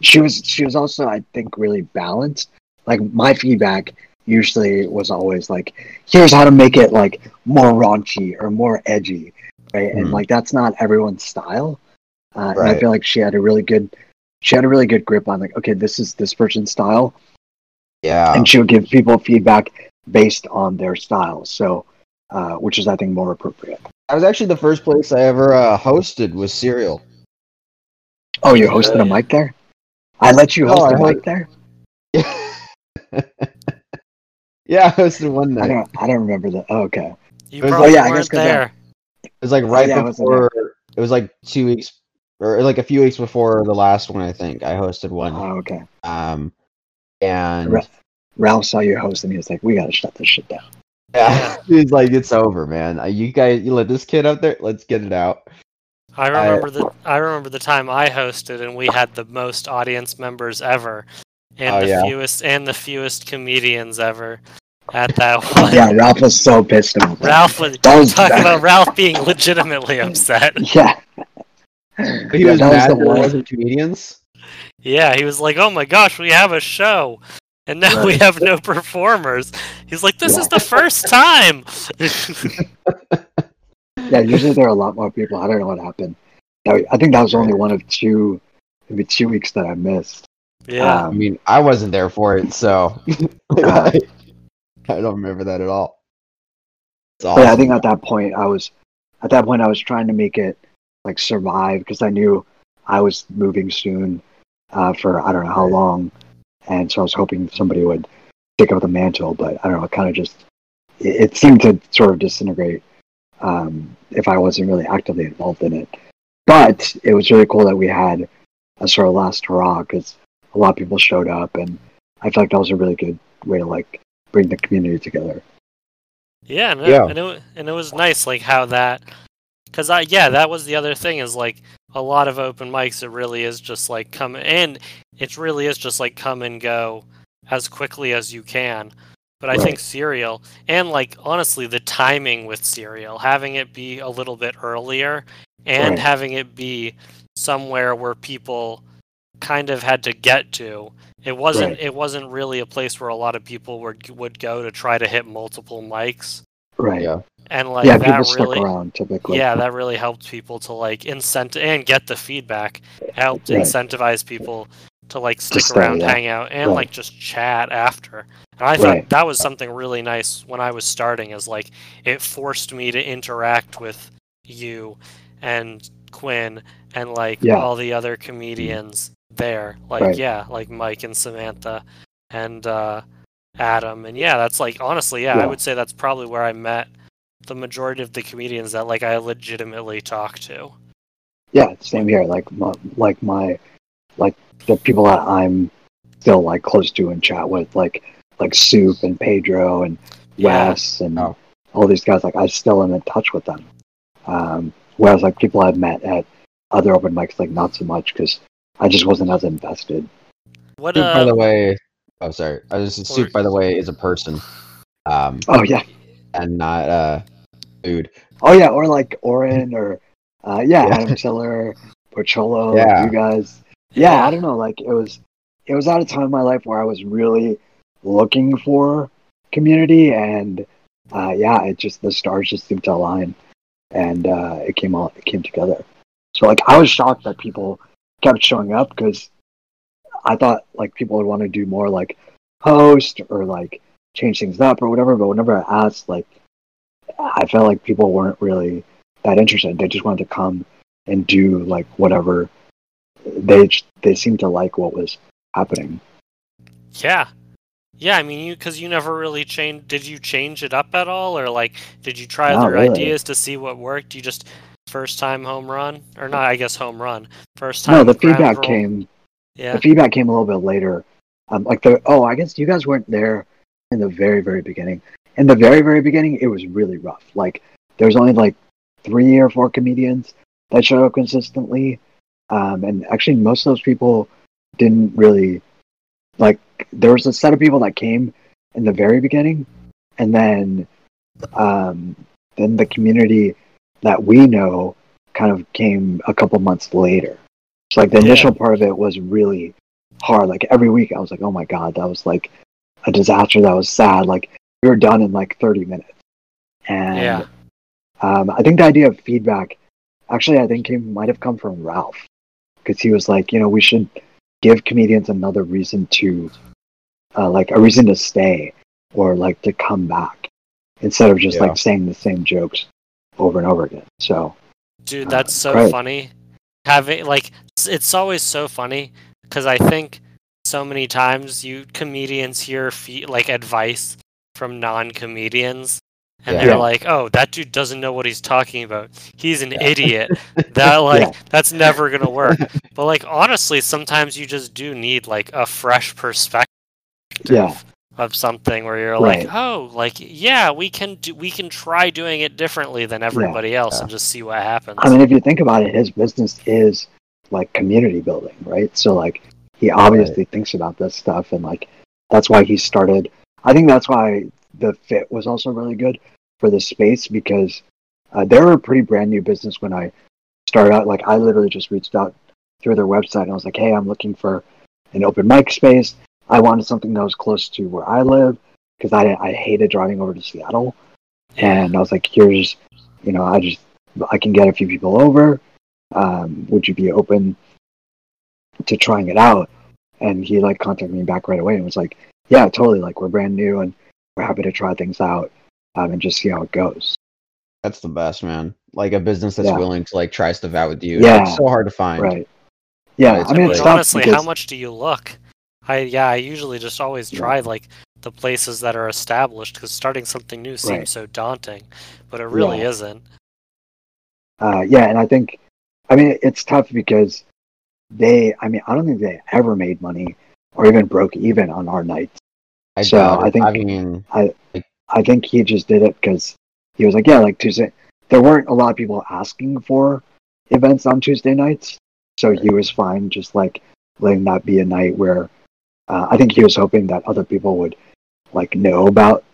she was she was also I think really balanced. Like my feedback usually was always like, "Here's how to make it like more raunchy or more edgy," right? And Mhm. like that's not everyone's style. Uh, And I feel like she had a really good she had a really good grip on like, okay, this is this person's style, Yeah, and she would give people feedback based on their style. So, uh, which is I think more appropriate. i was actually the first place I ever uh, hosted was Serial. Oh, you're hosted a mic there? I let you Oh, host I a host- mic there? yeah, I hosted one I don't. I don't remember that. Oh, okay. You was probably Oh, yeah, weren't guess 'cause I- there. It was like right yeah, before. It was like two weeks, or like a few weeks before the last one. I think I hosted one. Oh, okay. Um, and Ra- Ralph saw you host, and he was like, "We gotta shut this shit down." yeah, he's like, "It's over, man. You guys, you let this kid out there. Let's get it out." I remember the I remember the time I hosted and we had the most audience members ever, and Oh, the yeah. fewest and the fewest comedians ever at that one. Yeah, Ralph was so pissed about. Ralph was That was talk bad. about Ralph being legitimately upset. Yeah. But he Yeah, was that was mad the there one- wasn't comedians. Yeah, he was like, "Oh my gosh, we have a show." And now we have no performers. He's like, "This Yeah. is the first time." Yeah. Usually there are a lot more people. I don't know what happened. I think that was only one of two, maybe two weeks that I missed. yeah. I Um, mean, I wasn't there for it, so Uh, I, I don't remember that at all. It's But yeah, I think at that point I was, at that point I was trying to make it like survive because I knew I was moving soon uh, for I don't know how long, and so I was hoping somebody would take up the mantle. But I don't know, it kind of just it, it seemed to sort of disintegrate um, if I wasn't really actively involved in it. But it was really cool that we had a sort of last hurrah because a lot of people showed up, and I felt like that was a really good way to like bring the community together. Yeah, no, Yeah. and it and it was nice like how that cuz I yeah, that was the other thing is like a lot of open mics it really is just like come and it really is just like come and go as quickly as you can. But I think Right. Serial and like honestly the timing with Serial having it be a little bit earlier and Right. having it be somewhere where people kind of had to get to. It wasn't Right. it wasn't really a place where a lot of people would would go to try to hit multiple mics Right. Yeah. and like yeah, that people stuck really around typically. yeah that really helped people to like incent and get the feedback helped Right. incentivize people to like stick stay, around yeah. hang out and Right. like just chat after and i thought Right. that was something really nice when i was starting is like it forced me to interact with you and quinn and like Yeah. all the other comedians there like Right. yeah like mike and samantha and uh adam and yeah that's like honestly yeah, i would say that's probably where i met the majority of the comedians that like I legitimately talk to. Yeah, same here. Like my, like my like the people that I'm still like close to and chat with, like like Soup and Pedro and Yeah. Wes and Oh. all these guys. Like I still am in touch with them. Um, whereas like people I've met at other open mics, like not so much because I just wasn't as invested. What Soup, by uh the way, oh sorry, I was just Or- soup. By the way, is a person, um, Oh yeah, and not uh, food. oh yeah, or like Oren or uh, yeah, Yeah. Adam Tiller, Porcholo, Yeah. you guys. Yeah, I don't know. Like it was, it was at a time in my life where I was really looking for community, and uh, yeah, it just the stars just seemed to align, and uh, it came all it came together. So like I was shocked that people kept showing up because I thought like people would want to do more like host or like change things up or whatever. But whenever I asked, like I felt like people weren't really that interested. They just wanted to come and do like whatever they they seemed to like what was happening. Yeah. Yeah, I mean, you because you never really changed. Did you change it up at all, or like, did you try Not other really. ideas to see what worked? You just first time home run, or not? I guess home run. First time. No, the feedback roll. came. Yeah. The feedback came a little bit later. Um, like the oh, I guess you guys weren't there in the very very beginning. In the very very beginning, it was really rough. Like there was only like three or four comedians that showed up consistently, um, and actually most of those people didn't really like. There was a set of people that came in the very beginning, and then um, then the community that we know kind of came a couple months later. So like the Yeah. initial part of it was really hard. Like every week I was like, oh my god, that was like a disaster. That was sad. Like we were done in like 30 minutes. And Yeah. um, I think the idea of feedback actually I think came might have come from Ralph because he was like, you know, we should give comedians another reason to uh, like a reason to stay or like to come back instead of just Yeah. like saying the same jokes over and over again. So Dude, Uh, that's so great. funny. Having like, it's- it's always so funny because I think so many times you comedians hear fe- like advice from non-comedians, and Yeah. they're like, "Oh, that dude doesn't know what he's talking about. He's an idiot." That like, Yeah. that's never gonna work. but like, honestly, sometimes you just do need like a fresh perspective Yeah. of something where you're Right. like, "Oh, like yeah, we can do, we can try doing it differently than everybody else Yeah. and just see what happens." I mean, if you think about it, his business is like community building, right? So like he obviously thinks about this stuff, and like that's why he started. I think that's why the fit was also really good for this space because uh, they were a pretty brand new business when I started out. Like I literally just reached out through their website and I was like, "Hey, I'm looking for an open mic space. I wanted something that was close to where I live because I I hated driving over to Seattle." and I was like, "Here's, you know, I just I can get a few people over. Um, would you be open to trying it out?" And he like contacted me back right away and was like, "Yeah, totally. Like we're brand new and we're happy to try things out um, and just see how it goes." That's the best, man. Like a business that's Yeah. willing to like try stuff out with you. Yeah. It's so hard to find. Right? Yeah, It's I mean, like- it's honestly, because how much do you look? I yeah, I usually just always Yeah. try like the places that are established because starting something new seems Right. so daunting, but it really Yeah. isn't. uh, yeah, and I think, I mean, it's tough because they, I mean, I don't think they ever made money or even broke even on our nights. I So, I think- I mean, I think he just did it because he was like, yeah, like Tuesday. There weren't a lot of people asking for events on Tuesday nights, so he was fine just like letting that be a night where uh, I think he was hoping that other people would like know about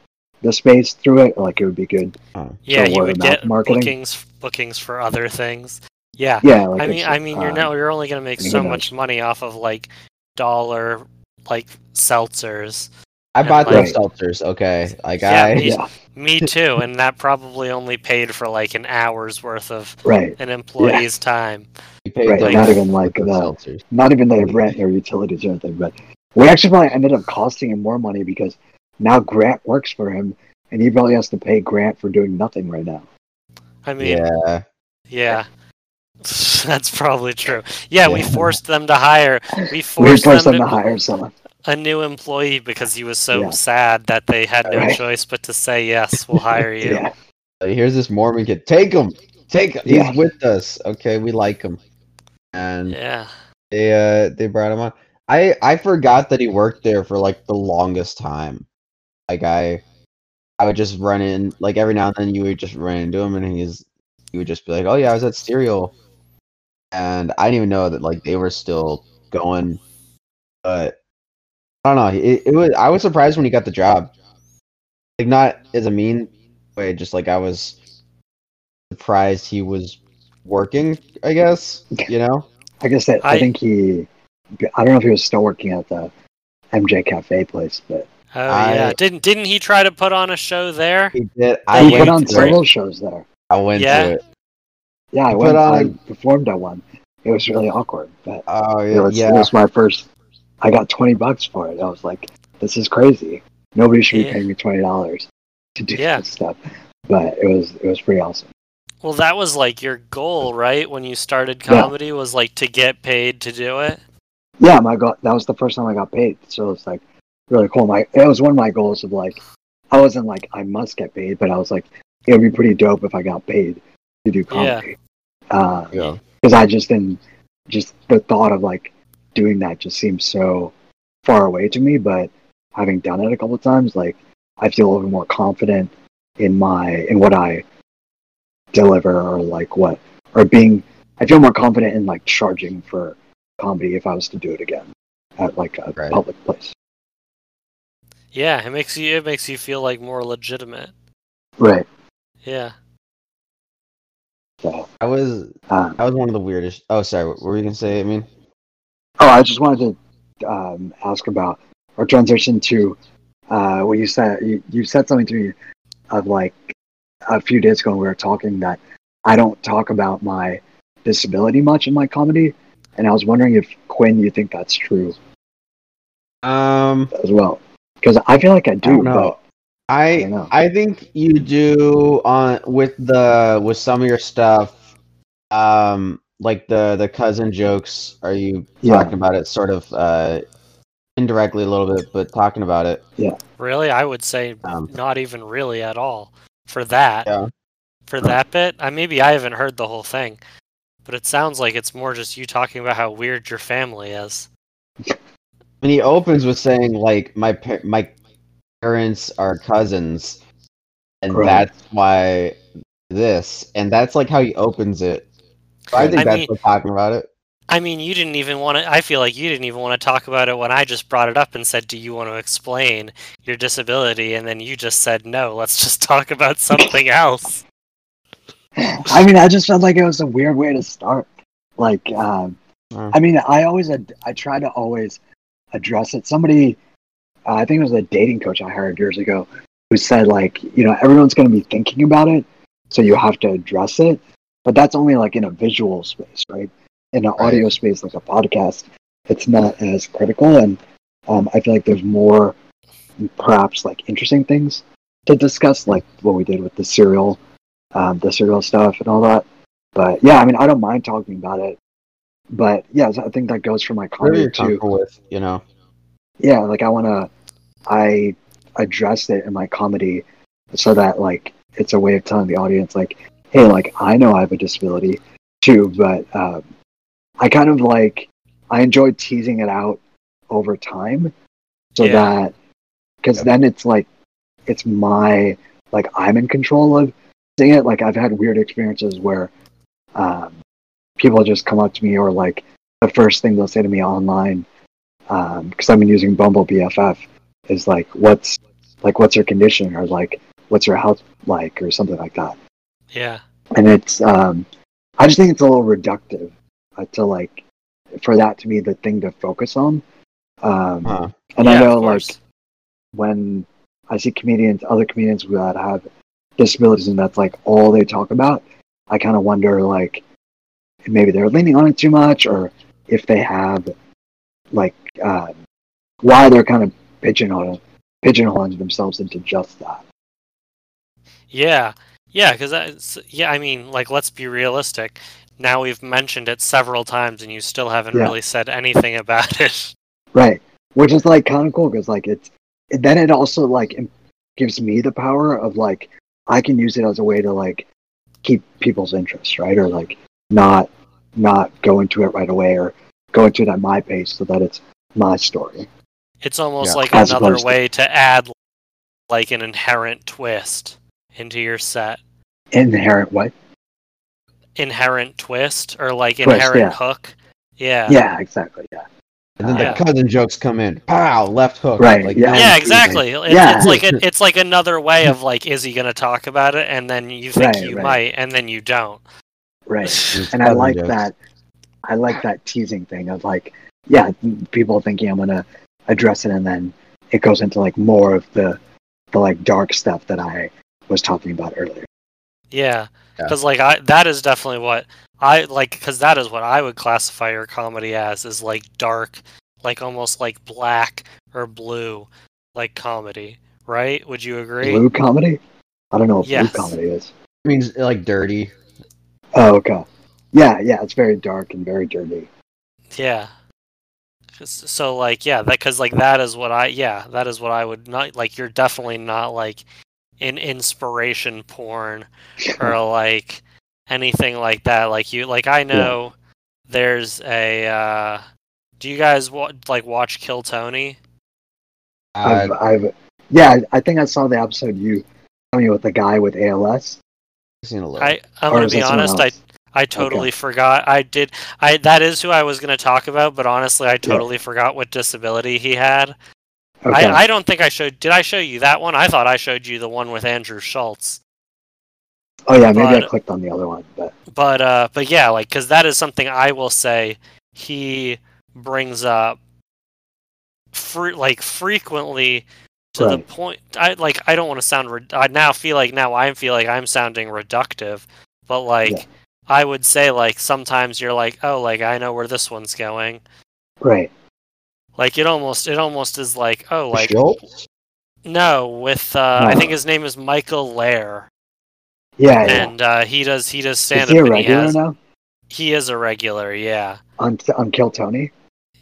the space through it, like it would be good. Yeah, So you would of get marketing? bookings bookings for other things. Yeah, Yeah, like I mean, I mean, you're uh, now you're only gonna make so much money off of like dollar like seltzers. I bought like- those seltzers. Okay, like Yeah, I, me- Yeah, Me too, and that probably only paid for like an hour's worth of right. an employee's time. Right, them not even like the- seltzers. Not even the rent or utilities or anything, but we actually probably ended up costing him more money because now Grant works for him, and he probably has to pay Grant for doing nothing right now. I mean, Yeah, Yeah. That's probably true. Yeah, we forced them to hire. We We forced, forced them, them to to hire someone. A new employee because he was so Yeah. sad that they had no Right. choice but to say yes, we'll hire you. Yeah, here's this Mormon kid. Take him. Take him. Yeah. He's with us. Okay, we like him. And Yeah. they uh they brought him on. I I forgot that he worked there for like the longest time. Like I I would just run in like every now and then you would just run into him and he's he would just be like, "Oh yeah, I was at Stereo," and I didn't even know that like they were still going. But I don't know. It, it was I was surprised when he got the job. Like not as a mean way, just like I was surprised he was working. I guess you know. I guess that I, I- think he. I don't know if he was still working at the MJ Cafe place, but Oh I- yeah, didn't didn't he try to put on a show there? He did. I He he went put on to several it. shows there. I went Yeah? to it. Yeah, I He went. put I on- performed at one. It was really awkward, but Oh it yeah, was, yeah. it was my first. I got twenty bucks for it. I was like, "This is crazy. Nobody should Yeah. be paying me twenty dollars to do Yeah. this stuff." But it was it was pretty awesome. Well, that was like your goal, right? When you started Yeah. comedy, was like to get paid to do it. Yeah, my go- that was the first time I got paid, so it's like really cool. My it was one of my goals of like, I wasn't like I must get paid, but I was like, it would be pretty dope if I got paid to do comedy. Uh, yeah. because I just didn't just the thought of like doing that just seems so far away to me. But having done it a couple of times, like I feel a little bit more confident in my in what I deliver or like what or being. I feel more confident in like charging for comedy if I was to do it again at like a Right. public place. Yeah, it makes you it makes you feel like more legitimate. Right. Yeah. So, I was um, that was one of the weirdest. Oh, sorry. What were you gonna say? I mean, Oh, I just wanted to um, ask about or transition to uh, what you said. You, you said something to me of like a few days ago when we were talking that I don't talk about my disability much in my comedy, and I was wondering if Quinn, you think that's true um, as well? Because I feel like I do, don't know. I. I think you do on with the with some of your stuff, um, like the the cousin jokes. Are you Yeah. talking about it sort of uh indirectly a little bit, but talking about it? Yeah really, I would say Um, not even really at all. For that, Yeah. for that bit, I maybe I haven't heard the whole thing, but it sounds like it's more just you talking about how weird your family is. And he opens with saying like my par- my parents are cousins, and Right. that's why this, and that's like how he opens it. So I think I that's mean- what talking about it. I mean, you didn't even want to. I feel like you didn't even want to talk about it when I just brought it up and said, "Do you want to explain your disability?" And then you just said, "No, let's just talk about something else." I mean, I just felt like it was a weird way to start. Like, um, Uh. I mean, I always, ad- I try to always address it. Somebody, uh, I think it was a dating coach I hired years ago, who said like, you know, everyone's going to be thinking about it, so you have to address it. But that's only like in a visual space, right? In an Right. audio space, like a podcast, it's not as critical. And um, I feel like there's more, perhaps like interesting things to discuss, like what we did with the serial um, the serial stuff and all that. But yeah, I mean, I don't mind talking about it. But yeah, I think that goes for my comedy too. with, you know. Yeah, like I want to, I address it in my comedy so that like it's a way of telling the audience like, hey, like I know I have a disability too, but um, I kind of like I enjoy teasing it out over time so Yeah. that because then it's like it's my like I'm in control of seeing it. Like I've had weird experiences where um, people just come up to me or like the first thing they'll say to me online because I've been using Bumble BFF is like what's like what's your condition or like what's your health like or something like that. Yeah. And it's um, I just think it's a little reductive uh, to like for that to be the thing to focus on. Um, Huh. and yeah, I of know like when I see comedians, other comedians that have disabilities, and that's like all they talk about, I kind of wonder like maybe they're leaning on it too much, or if they have like uh, why they're kind of pigeonholing pigeonholing themselves into just that. Yeah, yeah, because yeah, I mean, like, let's be realistic. Now we've mentioned it several times, and you still haven't Yeah. really said anything about it. Right. Which is like kind of cool because like it's then it also like im- gives me the power of like I can use it as a way to like keep people's interest, right? Or like not not go into it right away or go into it at my pace so that it's my story. It's almost Yeah. like another opposed to- way to add like an inherent twist into your set. Inherent what? Inherent twist or like Twist, inherent yeah. hook. Yeah. Yeah, exactly. Yeah. And then Yeah. the cousin jokes come in. Pow! Left hook. Right, Like, yeah. Yeah, exactly. It's, Yeah. it's like a, it's like another way of like, is he gonna talk about it? And then you think Right, you right. might, and then you don't. Right. and I like jokes. that. I like that teasing thing of like, yeah, people thinking I'm gonna address it, and then it goes into like more of the, the like dark stuff that I was talking about earlier. Yeah, Yeah. because like I that is definitely what I like because that is what I would classify your comedy as is like dark, like almost like black or blue, like comedy, right? Would you agree? Blue comedy? I don't know what Yes. blue comedy is. It means like dirty. Oh, okay. Yeah, yeah, it's very dark and very dirty. Yeah. So like yeah, that because like that is what I yeah that is what I would not like. You're definitely not like in inspiration porn or like anything like that. Like you like I know there's a. uh Do you guys wa- like watch Kill Tony? I've, Uh, I've, yeah, I think I saw the episode you told me with the guy with ALS. seen a little. I I'm Or gonna be honest. I? I totally forgot. I did. I that is who I was gonna talk about, but honestly, I totally forgot what disability he had. Okay. I, I don't think I showed. Did I show you that one? I thought I showed you the one with Andrew Schulz. oh yeah, maybe I clicked on the other one, but But uh, but yeah, like because that is something I will say he brings up, fre- like frequently to the point. I like I don't want to sound. Re- I now feel like now I feel like I'm sounding reductive, but like Yeah. I would say like sometimes you're like oh like I know where this one's going. right. Like it almost it almost is like oh like Schulz? no with uh, I think his name is Michael Lair. Yeah, yeah. and uh, he does he does Is stand he up a and he regular has now he is a regular yeah on on Kill Tony?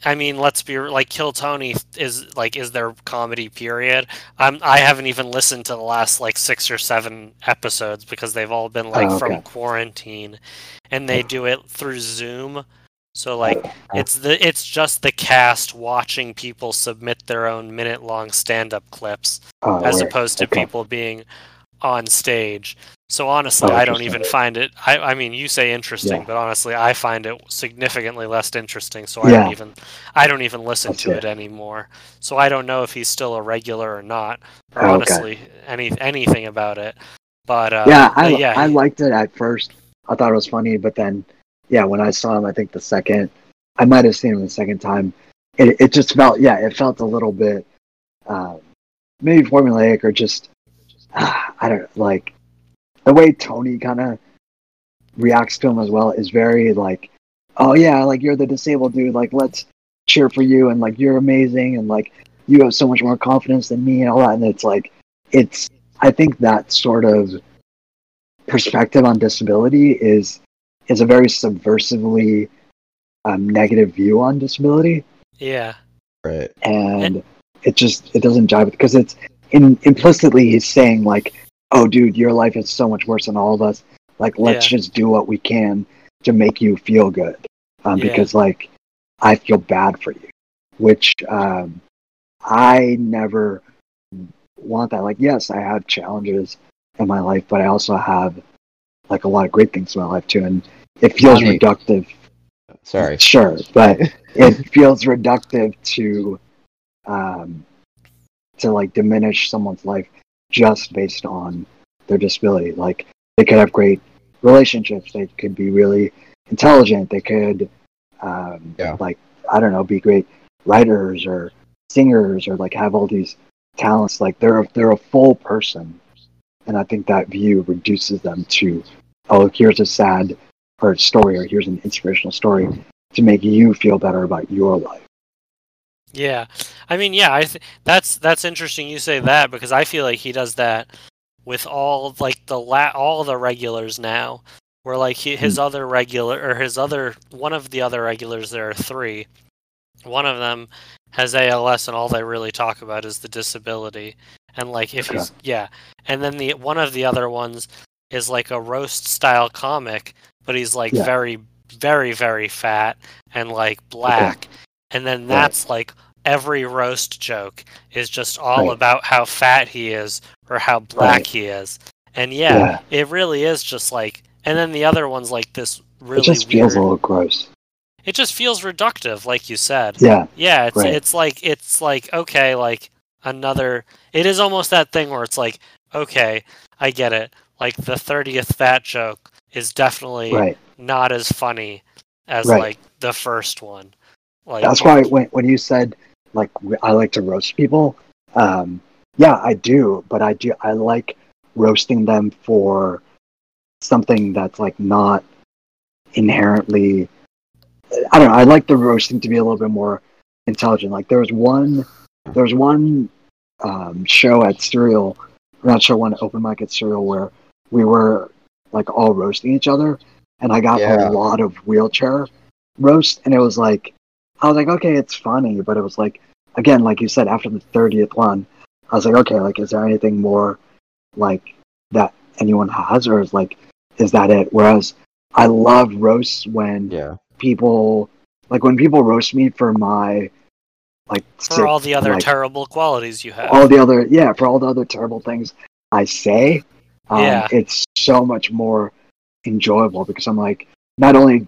i mean let's be like kill tony is like is their comedy period i'm i haven't even listened to the last like six or seven episodes because they've all been like Oh, from quarantine and they do it through zoom so like it's the it's just the cast watching people submit their own minute long stand up clips Oh, as word. opposed to Okay. people being on stage. So honestly, Oh, I don't even find it. I, I mean, you say interesting, Yeah. but honestly, I find it significantly less interesting. So I Yeah. don't even, I don't even listen That's to it. it anymore. So I don't know if he's still a regular or not, or Oh, okay. honestly, any anything about it. But uh, yeah, I but yeah, I liked it at first. I thought it was funny, but then, yeah, when I saw him, I think the second, I might have seen him the second time. It it just felt, yeah, it felt a little bit, uh, maybe formulaic or just, ah, I don't like, the way Tony kind of reacts to him as well is very like, oh yeah, like you're the disabled dude, like let's cheer for you and like you're amazing and like you have so much more confidence than me and all that. And it's like, it's I think that sort of perspective on disability is is a very subversively um, negative view on disability, yeah, Right. and it just it doesn't jive because it's in, implicitly he's saying like, "Oh, dude, your life is so much worse than all of us. Like, let's just do what we can to make you feel good, um, Yeah. because like I feel bad for you," which um, I never want that. Like, yes, I have challenges in my life, but I also have like a lot of great things in my life too, and it feels reductive. Sorry. Sure, but it feels reductive to um, to like diminish someone's life just based on their disability. Like they could have great relationships, they could be really intelligent, they could um, Yeah. like I don't know, be great writers or singers or like have all these talents. Like they're a, they're a full person, and I think that view reduces them to oh here's a sad or story or here's an inspirational story to make you feel better about your life. Yeah, I mean, yeah, I th- that's that's interesting you say that because I feel like he does that with all like the la- all the regulars now. Where like he, his hmm. other regular or his other one of the other regulars, there are three. One of them has ALS, and all they really talk about is the disability. And like if he's yeah, and then the one of the other ones is like a roast style comic, but he's like Yeah. very very very fat and like black and then Right. that's like every roast joke is just all Right. about how fat he is or how black Right. he is. And yeah, Yeah. it really is just like and then the other one's like this really weird. it just weird feels a little gross. it just feels reductive like you said. Yeah, Yeah, it's Right. it's like it's like okay, like another. It is almost that thing where it's like okay, I get it. Like the thirtieth fat joke is definitely right. not as funny as Right. like the first one. Like That's why when when you said like I like to roast people, um, yeah, I do, but I do I like roasting them for something that's like not inherently. I don't know. I like the roasting to be a little bit more intelligent. Like there was one, there was one um, show at Serial, not sure when open mic at Serial where we were like all roasting each other, and I got Yeah. a lot of wheelchair roast, and it was like I was like, okay, it's funny, but it was like again, like you said, after the thirtieth one, I was like, okay, like is there anything more like that anyone has, or is like is that it? Whereas I love roasts when Yeah. people like when people roast me for my like for all the other like, terrible qualities you have. all the other yeah for all the other terrible things I say. Um, Yeah. it's so much more enjoyable because I'm like not only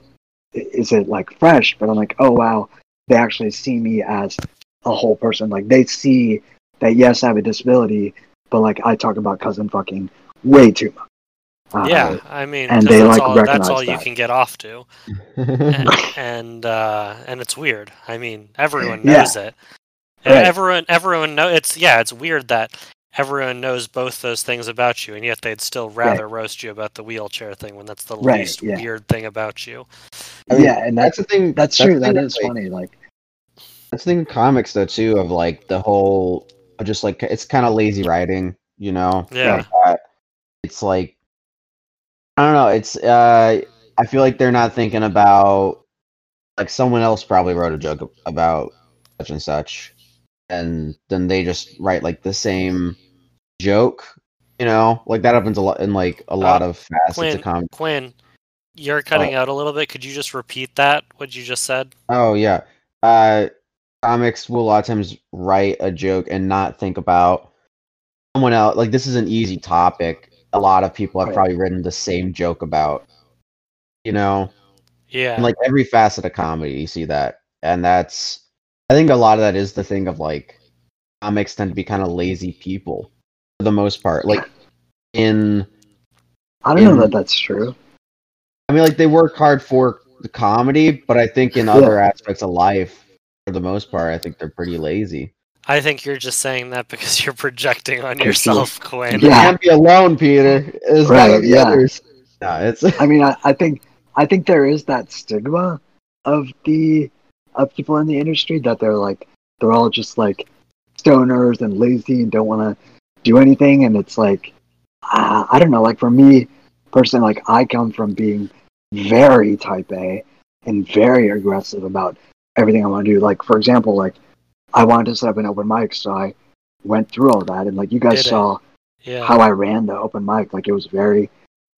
is it like fresh, but I'm like oh wow they actually see me as a whole person. Like they see that yes I have a disability, but like I talk about cousin fucking way too much. Uh, yeah, I mean, and 'cause they, that's like, all, that's recognize all you can get off to, and and, uh, and it's weird. I mean, everyone Yeah. knows it. Right. Everyone, everyone know it's yeah, it's weird that everyone knows both those things about you, and yet they'd still rather roast you about the wheelchair thing when that's the Right, least yeah. weird thing about you. I mean, yeah, and That's that's the thing. that's the true. thing That like, funny. Like That's the thing with comics though too of like the whole just like it's kind of lazy writing, you know. Yeah. Like. It's like I don't know. It's uh I feel like they're not thinking about like someone else probably wrote a joke about such and such, and then they just write like the same joke. You know, like that happens a lot in like a lot of facets Quinn, of comics. Quinn, you're cutting out a little bit. Could you just repeat that? What you just said? Oh yeah. Uh comics will a lot of times write a joke and not think about someone else. Like this is an easy topic. A lot of people have probably written the same joke about. You know, Yeah. and like every facet of comedy, you see that, and that's. I think a lot of that is the thing of like, comics tend to be kind of lazy people, for the most part. Like, in I don't know that that's true. I mean, like they work hard for the comedy, but I think in Yeah. other aspects of life, for the most part, I think they're pretty lazy. I think you're just saying that because you're projecting on yourself, Quinn. Yeah. can't be alone, Peter. There's Right, gotta yeah. others. No, it's I mean, I, I think I think there is that stigma of the of people in the industry that they're like they're all just like stoners and lazy and don't want to do anything, and it's like uh, I don't know. Like for me personally, like I come from being very type A and very aggressive about everything I want to do. Like for example, like I wanted to set up an open mic, so I went through all that, and like you guys Did saw Yeah. how I ran the open mic. Like it was very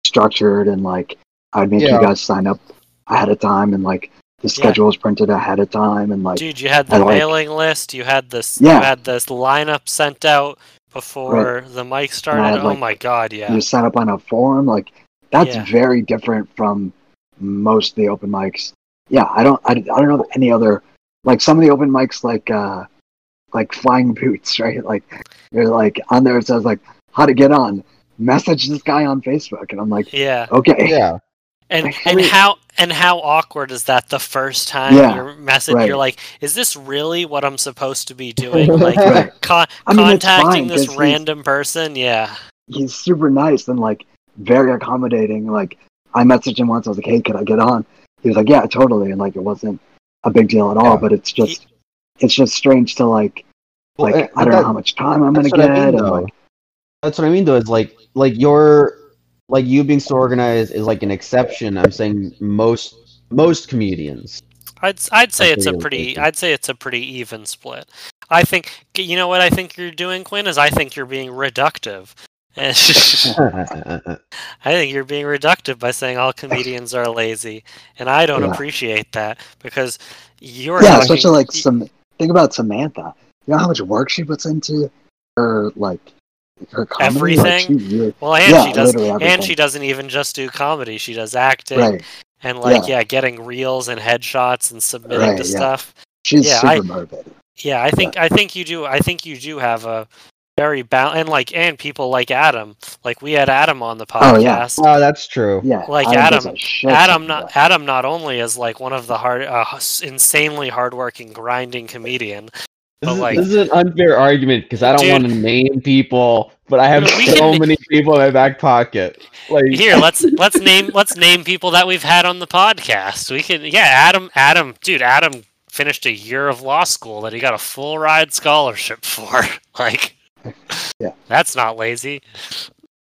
structured and like I'd make Yeah. you guys sign up ahead of time and like the Yeah. schedule was printed ahead of time and like Dude, you had I the like- mailing list. You had this. Yeah. You had this lineup sent out before the mic started. had, oh like, my god, yeah. you sign up on a forum. Like that's Yeah. very different from most of the open mics. Yeah, I don't I, I don't know any other like some of the open mics like uh like flying boots, right? Like you're like on there it says like how to get on. Message this guy on Facebook and I'm like, Yeah. okay. yeah. And Like, and I how and how awkward is that the first time Yeah, your message right. you're like, is this really what I'm supposed to be doing? Like Right. con- I mean, it's fine, this random person? Yeah. he's super nice and like very accommodating. Like I messaged him once, I was like, "Hey, could I get on?" He was like, "Yeah, totally," and like it wasn't a big deal at all. Yeah. But it's just it's just strange to like Well, like I don't that- know how much time I'm gonna get I mean, and like That's what I mean, though. Is like like your like you being so organized is like an exception. I'm saying most most comedians. I'd I'd say it's a pretty pretty. I'd say it's a pretty even split. I think you know what I think you're doing, Quinn, is I think you're being reductive. I think you're being reductive by saying all comedians are lazy, and I don't Yeah. appreciate that because you're yeah, talking- especially like some think about Samantha. You know how much work she puts into her like her comedy. Like, Everything? she Well, and Yeah, she does, and she doesn't even just do comedy. She does acting right. and like Yeah. yeah. getting reels and headshots and submitting Right, to stuff. She's super I- motivated. Yeah, I think I think you do. I think you do have a very bal and like and people like Adam. Like we had Adam on the podcast. Oh, yeah. Oh, that's true. Yeah, Like does Adam- Adam not that. Adam not only is like one of the hard, uh, s- insanely hardworking, grinding comedian. This But, is, like- this is an unfair argument because I don't Dude. want to name people, but I have so can- many people in my back pocket. Like Here, let's let's name let's name people that we've had on the podcast. We can yeah, Adam Adam dude, Adam finished a year of law school that he got a full ride scholarship for. Like Yeah. That's not lazy.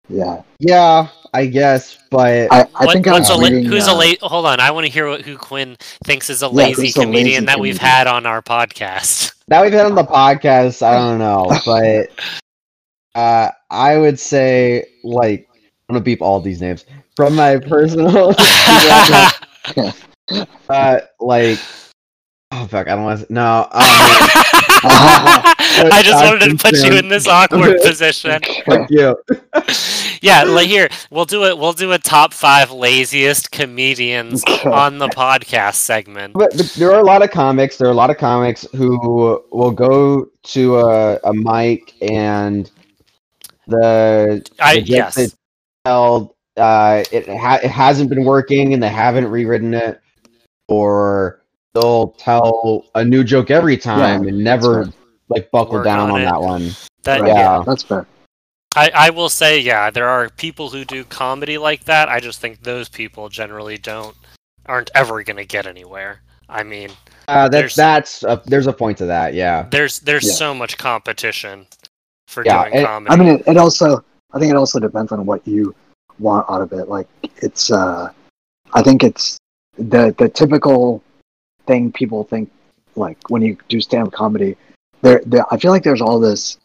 Yeah, yeah, I guess, but I, I What- think I what's was a la- reading, who's uh, a late hold on, I want to hear what who Quinn thinks is a Yeah, lazy a comedian lazy that we've had on our podcast. now we've had on the podcast. I don't know, but uh, I would say like I'm gonna beep all these names from my personal. uh, like oh fuck, I don't want to. No, um, I just wanted to put you in this awkward position. fuck you. Yeah, like here, we'll do it. We'll do a top five laziest comedians on the podcast segment. But, but there are a lot of comics. There are a lot of comics who will go to a, a mic and the, I the yes, tell uh, it ha- it hasn't been working and they haven't rewritten it, or they'll tell a new joke every time Yeah, and never like buckle Work down on on, that one. that Right, yeah. Yeah. that's fair. I, I will say yeah, there are people who do comedy like that. I just think those people generally don't aren't ever gonna get anywhere. I mean, Uh, There's- that's that's a, there's a point to that. Yeah. there's there's Yeah. so much competition for Yeah, doing and- comedy. I mean, it, it also, I think it also depends on what you want out of it. Like, it's, uh, I think it's the the typical thing people think, like when you do stand up comedy. There, there, I feel like there's all this.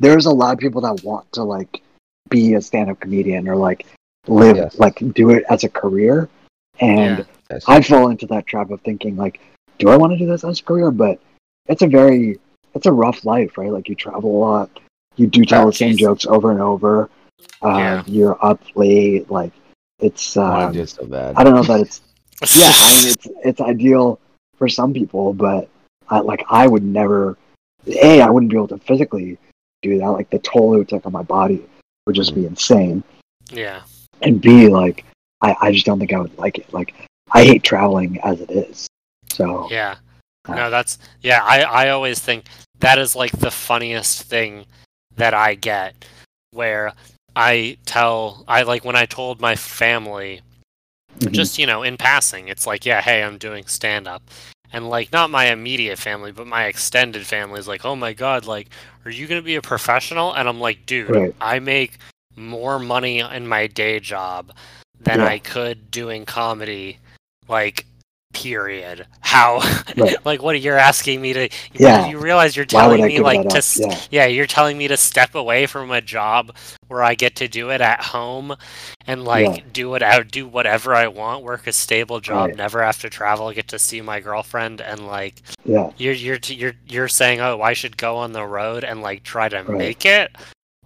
There's a lot of people that want to like be a stand up comedian or like live, Yes. like do it as a career, and Yeah. I fall into that trap of thinking like, do I want to do this as a career? But it's a very, it's a rough life, right? Like you travel a lot, you do tell Oh, the same jeez. jokes over and over. Uh, Yeah. You're up late, like it's. I want Um, to do it so bad. I don't know that it's. Yeah, I mean it's it's ideal for some people, but I, like I would never. A, I wouldn't be able to physically do that. Like the toll it would take on my body would just be insane. yeah. And B, like I, I just don't think I would like it. Like I hate traveling as it is. So Yeah. Uh, No, that's yeah, I I always think that is like the funniest thing that I get where I tell I like when I told my family mhm. just, you know, in passing, it's like, yeah, hey, I'm doing stand up. And like not my immediate family, but my extended family is like, "Oh my god, like are you going to be a professional?" And I'm like, "Dude, Right. I make more money in my day job than Yeah. I could doing comedy." Like period. How Right. like what are you're asking me to Yeah. you realize you're telling me like to up? Yeah. yeah, you're telling me to step away from a job where I get to do it at home and like Yeah. do it out, do whatever I want, work a stable job, Right. never have to travel, get to see my girlfriend, and like Yeah. you're you're you're you're saying, oh, I should go on the road and like try to Right. make it.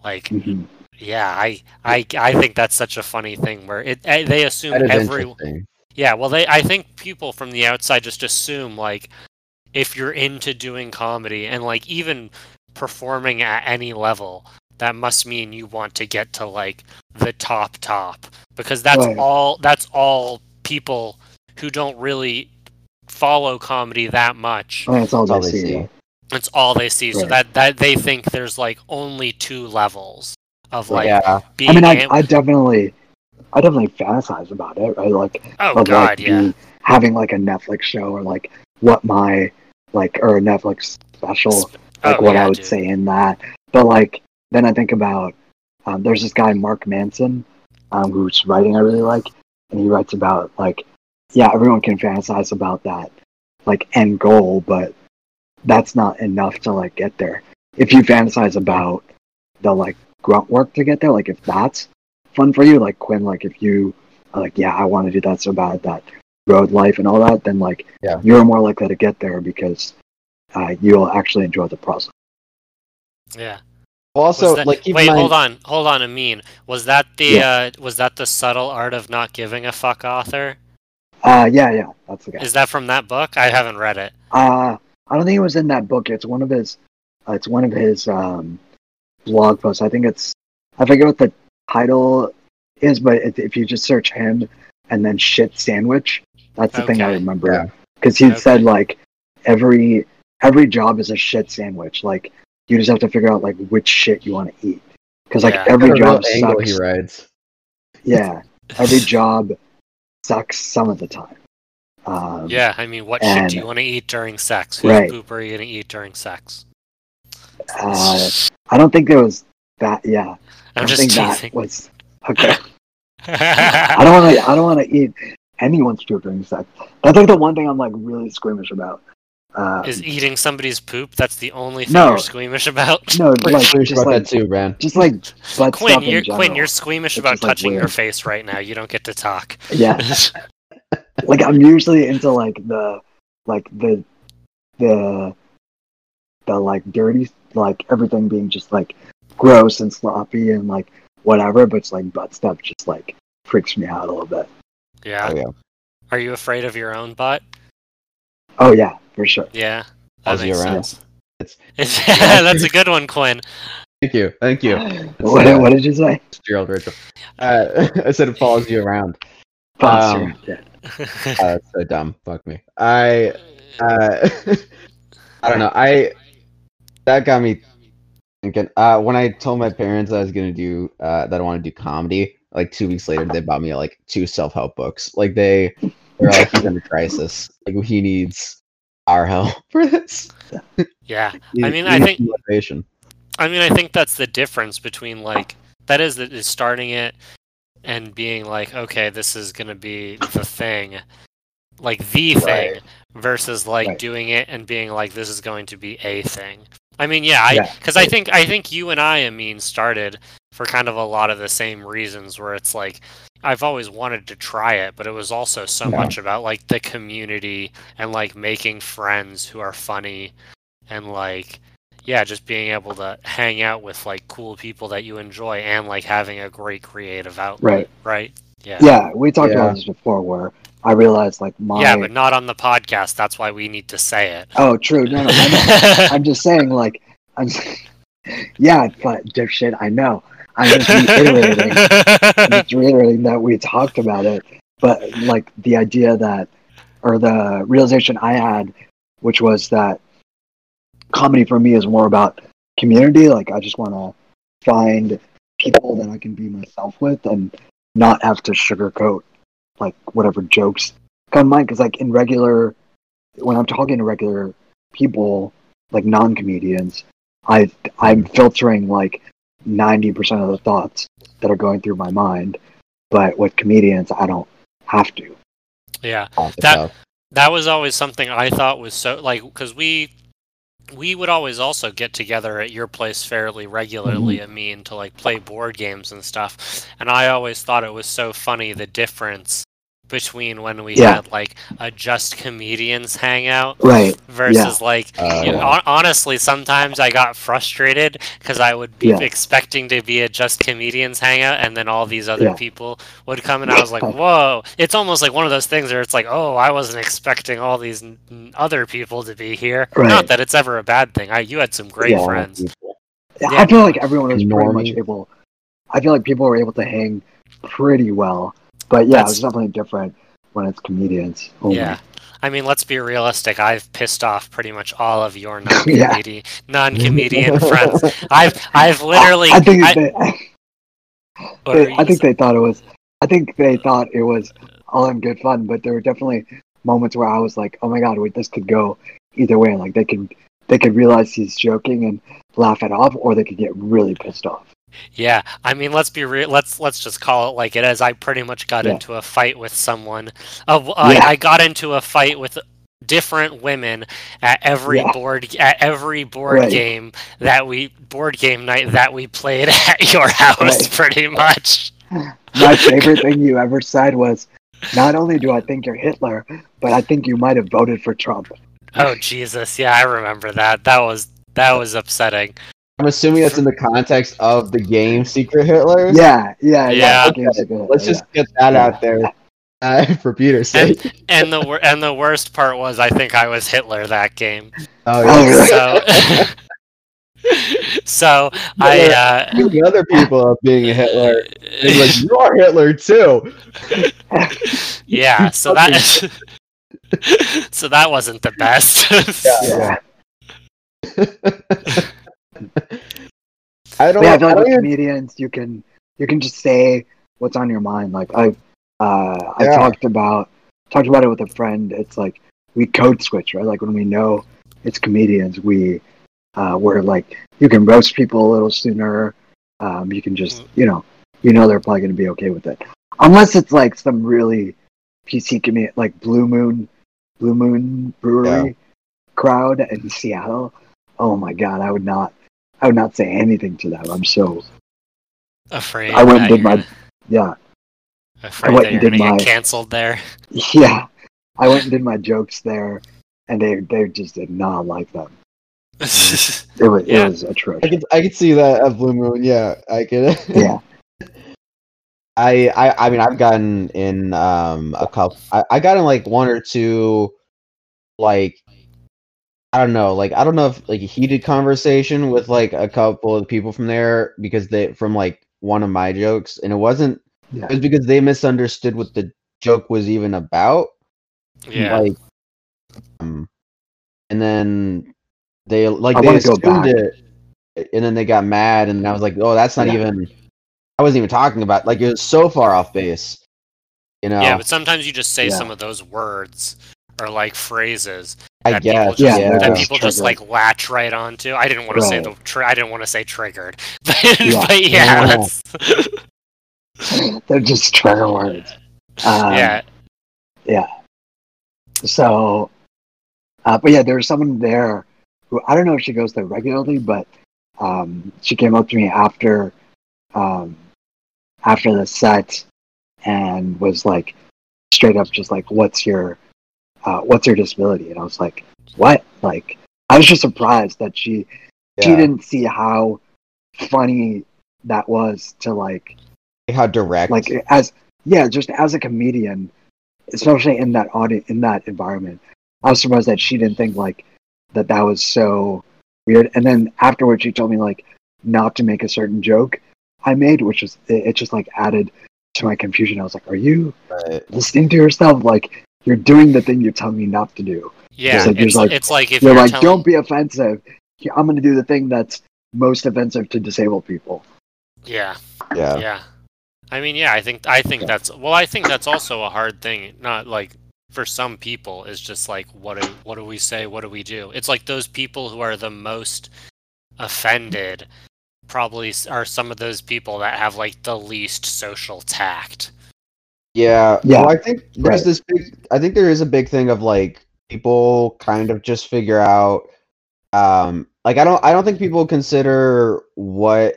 Like, hmm yeah, I I I think that's such a funny thing where it eh, they assume That is every interesting. Yeah, well, they I think people from the outside just assume like if you're into doing comedy and like even performing at any level, that must mean you want to get to like the top top because that's Right. all that's all people who don't really follow comedy that much. Oh, I mean, it's all That's all they see. see. It's all they see. So that that they think there's like only two levels of like yeah. being I mean, I, I definitely, I definitely fantasize about it, right? Like, oh of god, like yeah. having like a Netflix show or like what my like or a Netflix special, Sp- like oh, what yeah, I would dude. say in that. But like, then I think about um, there's this guy Mark Manson, um, whose writing I really like, and he writes about like, yeah, everyone can fantasize about that like end goal, but that's not enough to like get there. If you fantasize about the like grunt work to get there, like if that's fun for you, like Quinn, like if you are like, yeah, I want to do that so bad, that road life and all that, then like Yeah. you're more likely to get there because uh, you'll actually enjoy the process. Yeah. Well, also, that- like, wait, mind, hold on, hold on, Amin. Was that the uh, was that the subtle art of not giving a fuck author? Uh, yeah, yeah, that's the guy. Is that from that book? I haven't read it. Uh, I don't think it was in that book. It's one of his. Uh, it's one of his um, blog posts. I think it's. I forget what the title is, but if, if you just search him and then shit sandwich, that's the thing I Okay. remember. Yeah. Because he Okay. said like every every job is a shit sandwich. Like you just have to figure out like which shit you want to eat. Because like Yeah. every job angle sucks. he writes. Yeah, every job sucks some of the time. Um, Yeah, I mean, what shit do you want to eat during sex? Whose Right. poop are you gonna eat during sex? Uh, I don't think there was that. Yeah, I I'm just think teasing. that was okay. I don't want to. I don't want to eat anyone's poop during sex. That's like the one thing I'm like really squeamish about. Uh, Is eating somebody's poop? That's the only thing No. you're squeamish about. no, Pretty like sure just about like that too, Bran. just like butt Quinn, stuff you're general. Quinn, you're squeamish It's about just, like, touching your face right now. You don't get to talk. Yeah, like I'm usually into like the like the the the like dirty like everything being just like gross and sloppy and like whatever, but it's like butt stuff just like freaks me out a little bit. yeah. Oh, yeah. Are you afraid of your own butt? Oh yeah, for sure. Yeah. That Follows you makes around. sense. It's- That's a good one, Quinn. Thank you. Thank you. What, uh, what did you say? Gerald Rachel. Uh, I said it follows you around. Foster. um, yeah. Uh, that's so dumb. Fuck me. I uh, I don't know. I that got me thinking. Uh, when I told my parents I was gonna do uh, that I want to do comedy, like two weeks later, they bought me like two self help books. Like they they're like he's in a crisis. Like he needs our help for this. yeah. I mean, I think- motivation. I mean, I think that's the difference between like that is that is starting it and being like, okay, this is gonna be the thing, like the thing, Right. versus like Right. doing it and being like, this is going to be a thing. I mean, yeah, I Yeah. because I think I think you and I, I mean, started for kind of a lot of the same reasons where it's like I've always wanted to try it, but it was also so Yeah. much about like the community and like making friends who are funny and like yeah, just being able to hang out with like cool people that you enjoy and like having a great creative outlet. Right. Right. Yeah. Yeah, we talked Yeah. about this before where I realized like my Yeah, but not on the podcast. That's why we need to say it. Oh true. No, no, I'm just saying like I'm Yeah, but dipshit, I know. I'm just reiterating I'm just reiterating that we talked about it. But like the idea that or the realization I had, which was that comedy for me is more about community. Like I just wanna find people that I can be myself with and not have to sugarcoat like whatever jokes come mind. Because like in regular, when I'm talking to regular people, like non-comedians, I I'm filtering like ninety percent of the thoughts that are going through my mind. But with comedians, I don't have to. yeah. Uh, that- cuff. that was always something I thought was so like because we we would always also get together at your place fairly regularly. Mm-hmm. I mean, to like play board games and stuff. And I always thought it was so funny the difference between when we Yeah. had like a just comedians hangout Right. versus like Uh, you know, hon- honestly sometimes i got frustrated because i would be Yeah. expecting to be a just comedians hangout and then all these other Yeah. people would come and i was like whoa it's almost like one of those things where it's like oh i wasn't expecting all these n- n- other people to be here Right. not that it's ever a bad thing i you had some great Yeah. friends Yeah, Yeah. I feel like everyone was pretty much able. I feel like people were able to hang pretty well. But yeah, That's- it's definitely different when it's comedians. only. yeah I mean, let's be realistic. I've pissed off pretty much all of your non-comedian, non-comedian friends. I've, I've literally. I, I think I- they, they, I think saying? they thought it was. I think they thought it was all in good fun, but there were definitely moments where I was like, "Oh my god, wait, this could go either way." Like they could, they could realize he's joking and laugh it off, or they could get really pissed off. Yeah, I mean, let's be real. Let's let's just call it like it is. I pretty much got Yeah. into a fight with someone. Uh, I, Yeah. I got into a fight with different women at every Yeah. board at every board Right. game that we board game night that we played at your house. Right. Pretty much. My favorite thing you ever said was, "Not only do I think you're Hitler, but I think you might have voted for Trump." Oh Jesus, yeah, I remember that. That was that was upsetting. I'm assuming that's in the context of the game Secret Hitler. Yeah, yeah, yeah. Yeah. the game's a good- Let's yeah. just get that out there uh, for Peter's sake. And the and the worst part was I think I was Hitler that game. Oh, Oh, yeah. really? So So I uh Accusing other people of being a Hitler. He's like, you are Hitler too. yeah, so that so that wasn't the best. Yeah. I don't. But yeah, I know. feel I like with comedians, you can you can just say what's on your mind. Like I, uh, I Yeah. talked about talked about it with a friend. It's like we code switch, right? Like when we know it's comedians, we uh, we're like you can roast people a little sooner. Um, you can just you know you know they're probably going to be okay with it, unless it's like some really PC comedian like Blue Moon, Blue Moon Brewery crowd in Seattle. Oh my god, I would not. I would not say anything to them. I'm so afraid I went and did my gonna- yeah afraid went that and you're did my- get canceled there. yeah. I went and did my jokes there, and they they just did not like them. It was Yeah. it was I atrocious. could, I could see that at Blue Moon. Yeah, I could. Yeah, I, I, I mean, I've gotten in um a couple. I, I got in like one or two, like I don't know, like I don't know if like a heated conversation with like a couple of people from there because they from like one of my jokes, and it wasn't. yeah. It was because they misunderstood what the joke was even about. yeah. Like, um, and then they like I they assumed it, and then they got mad, and I was like, oh, that's not Yeah. even. I wasn't even talking about like it was so far off base. You know, Yeah, but sometimes you just say Yeah. some of those words or like phrases I that guess. people just Yeah, yeah. that people just like latch right onto. I didn't want to say the tri- I didn't want to say triggered, but Yeah. but yeah, Yeah. that's They're just trigger words. Um, yeah. So, uh, but yeah, there was someone there who I don't know if she goes there regularly, but um, she came up to me after um, after the set and was like straight up just like, "What's your uh, what's her disability?" And I was like, "What?" Like I was just surprised that she she didn't see how funny that was to like how direct. like as yeah just as a comedian especially in that audience in that environment i was surprised that she didn't think like that that was so weird and then afterwards she told me like not to make a certain joke i made which was it, it just like added to my confusion i was like are you Right. listening to yourself like you're doing the thing you're telling me not to do Yeah, like- it's, like- it's like if you're you're, like telling, don't be offensive i'm going to do the thing that's most offensive to disabled people yeah, yeah. yeah. I mean, yeah, I think I think that's well, I think that's also a hard thing. Not like for some people, is just like what do what do we say? What do we do? It's like those people who are the most offended probably are some of those people that have like the least social tact. Yeah. Yeah. Well, I think there's Right. this big. I think there is a big thing of like people kind of just figure out. Um, like I don't. I don't think people consider what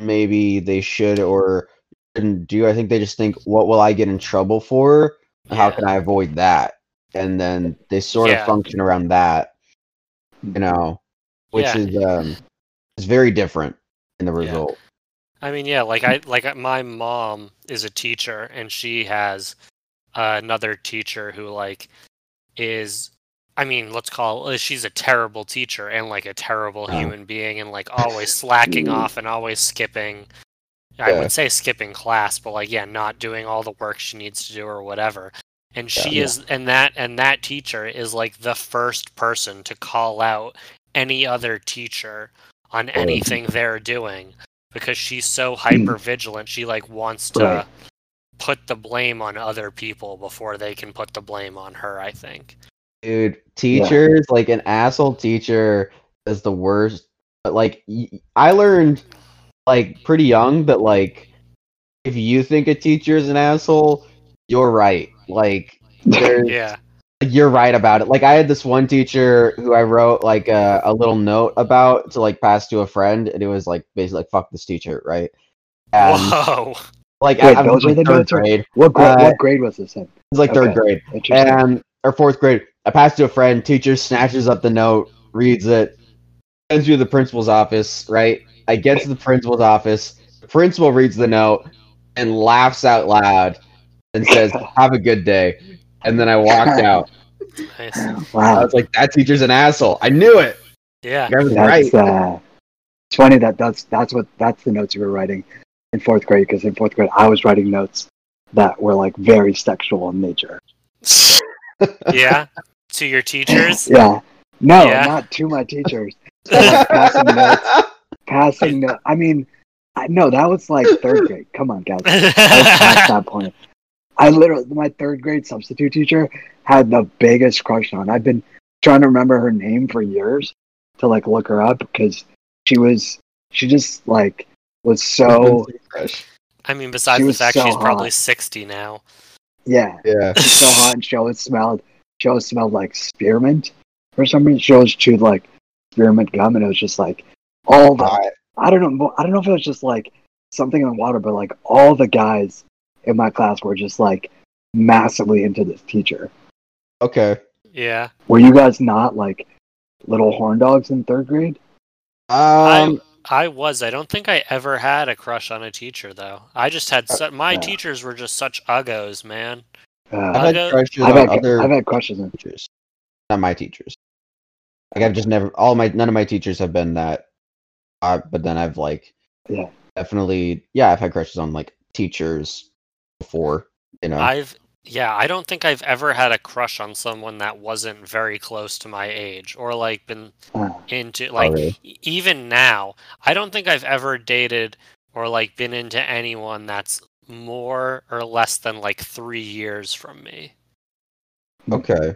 maybe they should or shouldn't do. I think they just think, what will I get in trouble for? How can I avoid that? And then they sort Yeah. of function around that. You know, which Yeah. is um, is very different in the Yeah. result. I mean, yeah, like I like uh, my mom is a teacher, and she has uh, another teacher who like is, I mean, let's call uh, she's a terrible teacher and like a terrible human being, and like always slacking off and always skipping. I Yeah. would say skipping class, but like yeah, not doing all the work she needs to do or whatever. And she Yeah. is, and that and that teacher is like the first person to call out any other teacher on anything they're doing because she's so hmm. hyper vigilant she like wants to Right. put the blame on other people before they can put the blame on her i think Dude, teachers like an asshole teacher is the worst. But like, I learned like pretty young that like if you think a teacher is an asshole, you're right. Like, there's, yeah you're right about it. Like, I had this one teacher who I wrote like a, a little note about to like pass to a friend, and it was like basically like fuck this teacher, right? And whoa like Wait, I, I those was are the like third notes grade. It what grade Uh, what grade was this in was like third grade Interesting. and or fourth grade I pass to a friend. Teacher snatches up the note, reads it, sends you to the principal's office. Right. I get to the principal's office. The principal reads the note and laughs out loud and says, "Have a good day." And then I walked out. Nice. I was like, "That teacher's an asshole." I knew it. Yeah. I was right. Uh, it's funny that that's that's what that's the notes you were writing in fourth grade because in fourth grade I was writing notes that were like very sexual in nature. yeah. To your teachers. Yeah. No, Yeah. not to my teachers. Like passing notes, passing notes. I mean, I, no, that was like third grade. Come on, guys. I was past that point. I literally, my third grade substitute teacher had the biggest crush on. I've been trying to remember her name for years to like look her up because she was, she just like was so, I mean, besides the fact so she's probably 60 now. yeah, yeah. she's so hot and she always smelled, she always smelled like spearmint for some reason. She always chewed like spearmint gum and it was just like all the, I don't know, I don't know if it was just like something in the water, but like all the guys in my class were just like massively into this teacher. Okay. Yeah. Were you guys not like little horn dogs in third grade? Um. I was. I don't think I ever had a crush on a teacher, though. I just had su- my yeah. teachers were just such uggos, man. Uh, I've had crushes I've, on had, other I've had crushes on. teachers, not my teachers. Like I've just never. All my none of my teachers have been that. Uh, but then I've like. Yeah. Definitely. Yeah, I've had crushes on like teachers before. You know. I've yeah, I don't think I've ever had a crush on someone that wasn't very close to my age or like been Uh, into like really? e- even now. I don't think I've ever dated or like been into anyone that's more or less than like 3 years from me. okay.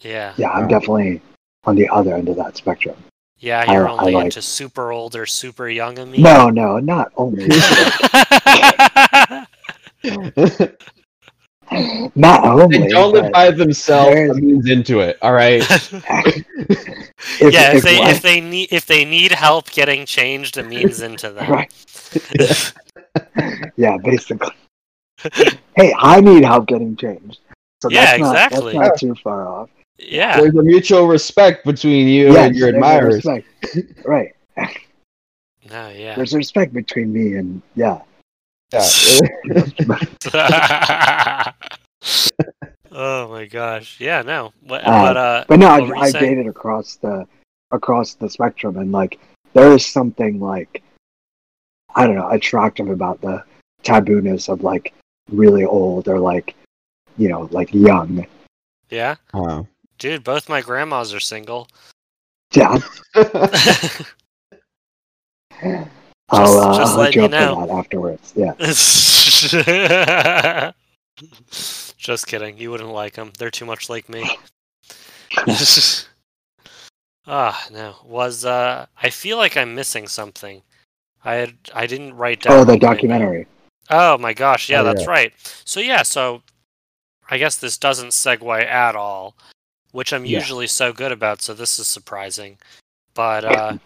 Yeah. yeah, I'm definitely on the other end of that spectrum. Yeah, I- you're I only like- into super old or super young of me. No, no, not only. not only. They don't live by themselves. there's- means into it. All right. if, yeah, if, they one- if they need if they need help getting changed, it means into them. right. yeah, basically. hey, I need help getting changed. So Yeah, that's not, exactly. That's not too far off. yeah. There's a mutual respect between you Yeah, and your admirers. respect. Right. No, yeah. There's respect between me and yeah. Yeah. oh my gosh. Yeah, no. But, Uh, but uh But no, What I've, I've dated across the across the spectrum, and like there is something like I don't know attractive about the tabooness of like really old or like you know like young. yeah. Wow. Dude, both my grandmas are single. Yeah, I'll, uh, just I'll you up know. for that afterwards. Yeah, Just kidding. You wouldn't like them. They're too much like me. Ah, no. Was uh I feel like I'm missing something. I had I didn't write down oh, the documentary. Oh my gosh, yeah, Oh, that's yeah. right. So yeah, so I guess this doesn't segue at all, which I'm Yeah. usually so good about. So this is surprising, but uh,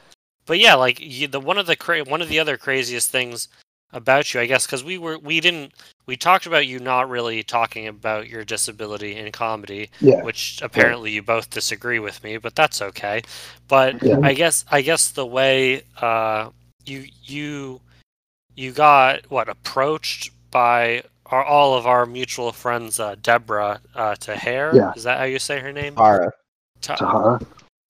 but yeah, like you, the one of the cra- one of the other craziest things about you, I guess, because we were we didn't we talked about you not really talking about your disability in comedy, Yeah, which apparently you both disagree with me, but that's okay. But Yeah. I guess I guess the way uh, you you you got what approached by our, all of our mutual friends, uh, Deborah uh, Tahir. Yeah. Is that how you say her name? Tara. Ta- Tahara.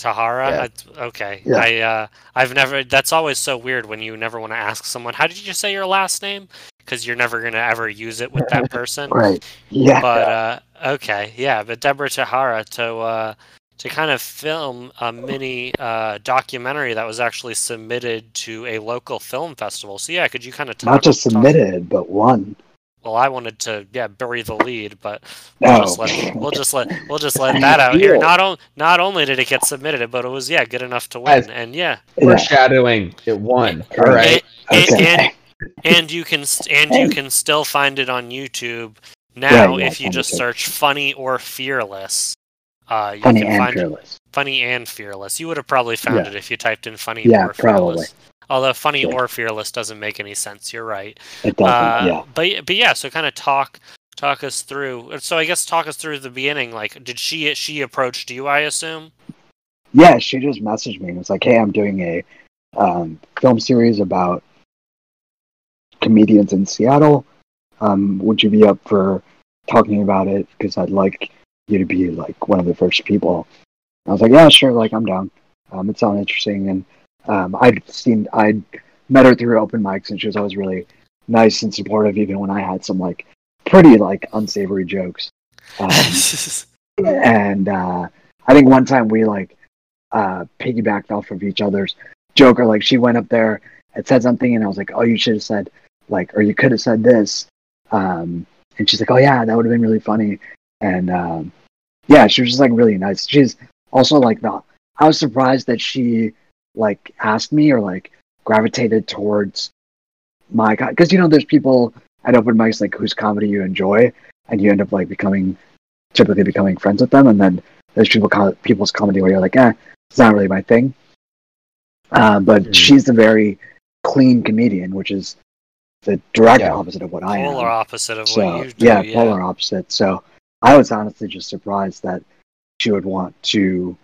Tahara. Yeah. I- okay. Yeah. I uh, I've never. That's always so weird when you never want to ask someone, "How did you say your last name?" Because you're never gonna ever use it with that person. Right. Yeah. But uh, okay, yeah. But Deborah Tahara to uh, to kind of film a mini uh, documentary that was actually submitted to a local film festival. So yeah, could you kind of talk? Not just talk- submitted, but one. Well, I wanted to yeah bury the lead, but we'll Oh. just let we'll just let we'll just let that out here. Not on, not only did it get submitted, but it was yeah good enough to win, Guys. and yeah, Yeah. Foreshadowing. It won. All right. and, Okay. and, and you can st- and you can still find it on YouTube now Right, yeah, if you just search "funny" or "fearless." Uh, you Funny can and find it fearless. funny and fearless. You would have probably found Yeah. it if you typed in funny Yeah, or probably. Although funny Yeah. or fearless doesn't make any sense. You're right. It doesn't. Uh, yeah. But but yeah, so kind of talk talk us through. So I guess talk us through the beginning. Like, did she she approached you? I assume. Yeah, she just messaged me and was like, "Hey, I'm doing a um, film series about comedians in Seattle. Um, would you be up for talking about it? Because I'd like you to be like one of the first people." I was like, "Yeah, sure. Like, I'm down. Um, it sounds interesting." And um, I'd seen, I'd met her through open mics, and she was always really nice and supportive, even when I had some like pretty like unsavory jokes. Um, and uh, I think one time we like uh, piggybacked off of each other's joke, or like she went up there and said something, and I was like, "Oh, you should have said like, or you could have said this." Um, and she's like, "Oh yeah, that would have been really funny." And um, yeah, she was just like really nice. She's also like the. I was surprised that she like asked me or like gravitated towards my because you know there's people at open mics like whose comedy you enjoy and you end up like becoming typically becoming friends with them. And then there's people people's comedy where you're like eh it's not really my thing. Uh, but mm-hmm. she's a very clean comedian which is the direct yeah. opposite of what polar I am. Polar opposite of so, what you do yeah, yeah. polar opposite. So I was honestly just surprised that she would want to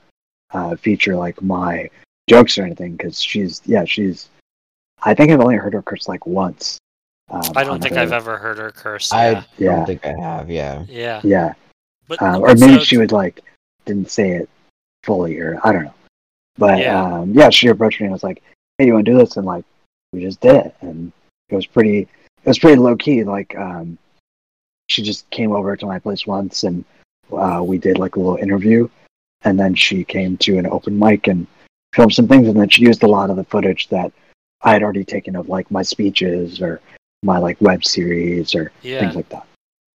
uh, feature like my jokes or anything because she's yeah she's I think I've only heard her curse like once. Um, I don't think her. I've ever heard her curse. I yeah. don't Yeah. think I have. Yeah. Yeah. Yeah, But, um, but or maybe so- she would like didn't say it fully, or I don't know. But Yeah. um, yeah, she approached me and was like, "Hey, you want to do this?" And like, we just did it, and it was pretty. It was pretty low key. Like, um, she just came over to my place once, and uh, we did like a little interview, and then she came to an open mic and filmed some things, and then she used a lot of the footage that I had already taken of like my speeches or my like web series or Yeah. things like that.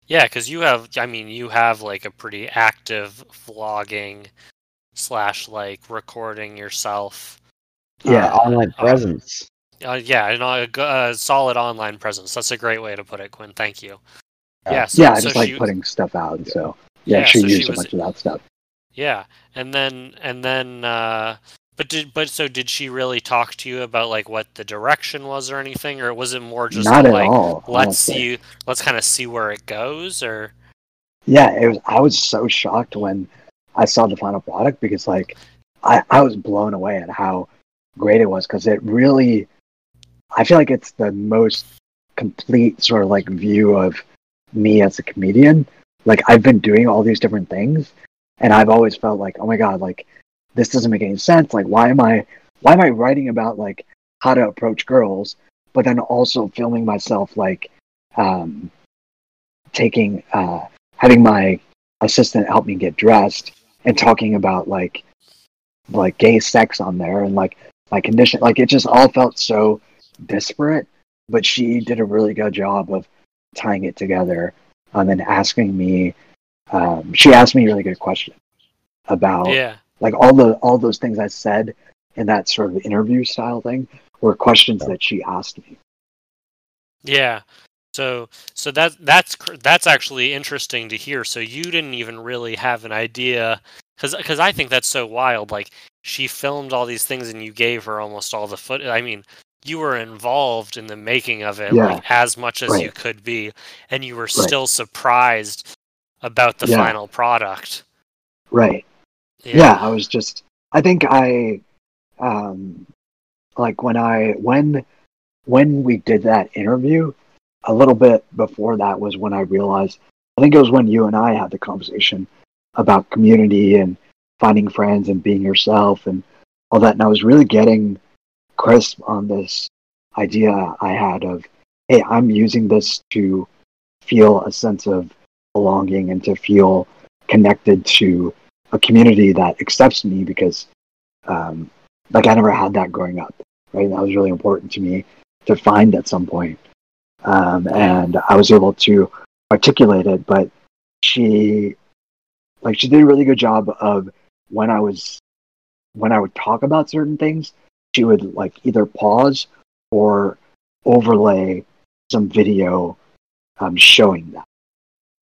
Yeah, because you have, I mean, you have like a pretty active vlogging slash like recording yourself. Yeah, uh, Online uh, presence. Uh, yeah, and a solid online presence. That's a great way to put it, Quinn. Thank you. Yeah. Yeah, so, yeah, I so just like she, putting stuff out. So yeah, Yeah, she so she used was- a bunch of that stuff. Yeah, and then and then, uh, but did but so did she really talk to you about like what the direction was or anything, or was it more just Not at like all. let's see, let's kind of see where it goes, or Yeah, it was. I was so shocked when I saw the final product because like I I was blown away at how great it was because it really I feel like it's the most complete sort of like view of me as a comedian. Like I've been doing all these different things and I've always felt like, oh my god, like this doesn't make any sense. Like why am I why am I writing about like how to approach girls, but then also filming myself like um taking uh having my assistant help me get dressed and talking about like like gay sex on there and like my condition like it just all felt so disparate but she did a really good job of tying it together and then asking me um, she asked me a really good question about yeah, like all the all those things i said in that sort of interview style thing were questions that she asked me yeah. So so that that's that's actually interesting to hear. So you didn't even really have an idea, because cuz I think that's so wild. Like she filmed all these things and you gave her almost all the foot. I mean, you were involved in the making of it Yeah. like as much as you could be, and you were still surprised about the Yeah. final product. right yeah. i was just i think i um like when i when when we did that interview a little bit before that was when i realized i think it was when you and i had the conversation about community and finding friends and being yourself and all that and i was really getting crisp on this idea i had of hey i'm using this to feel a sense of belonging and to feel connected to a community that accepts me because um, like I never had that growing up, right? That was really important to me to find at some point. Um, and I was able to articulate it, but she like she did a really good job of when I was when I would talk about certain things, she would like either pause or overlay some video um, showing that.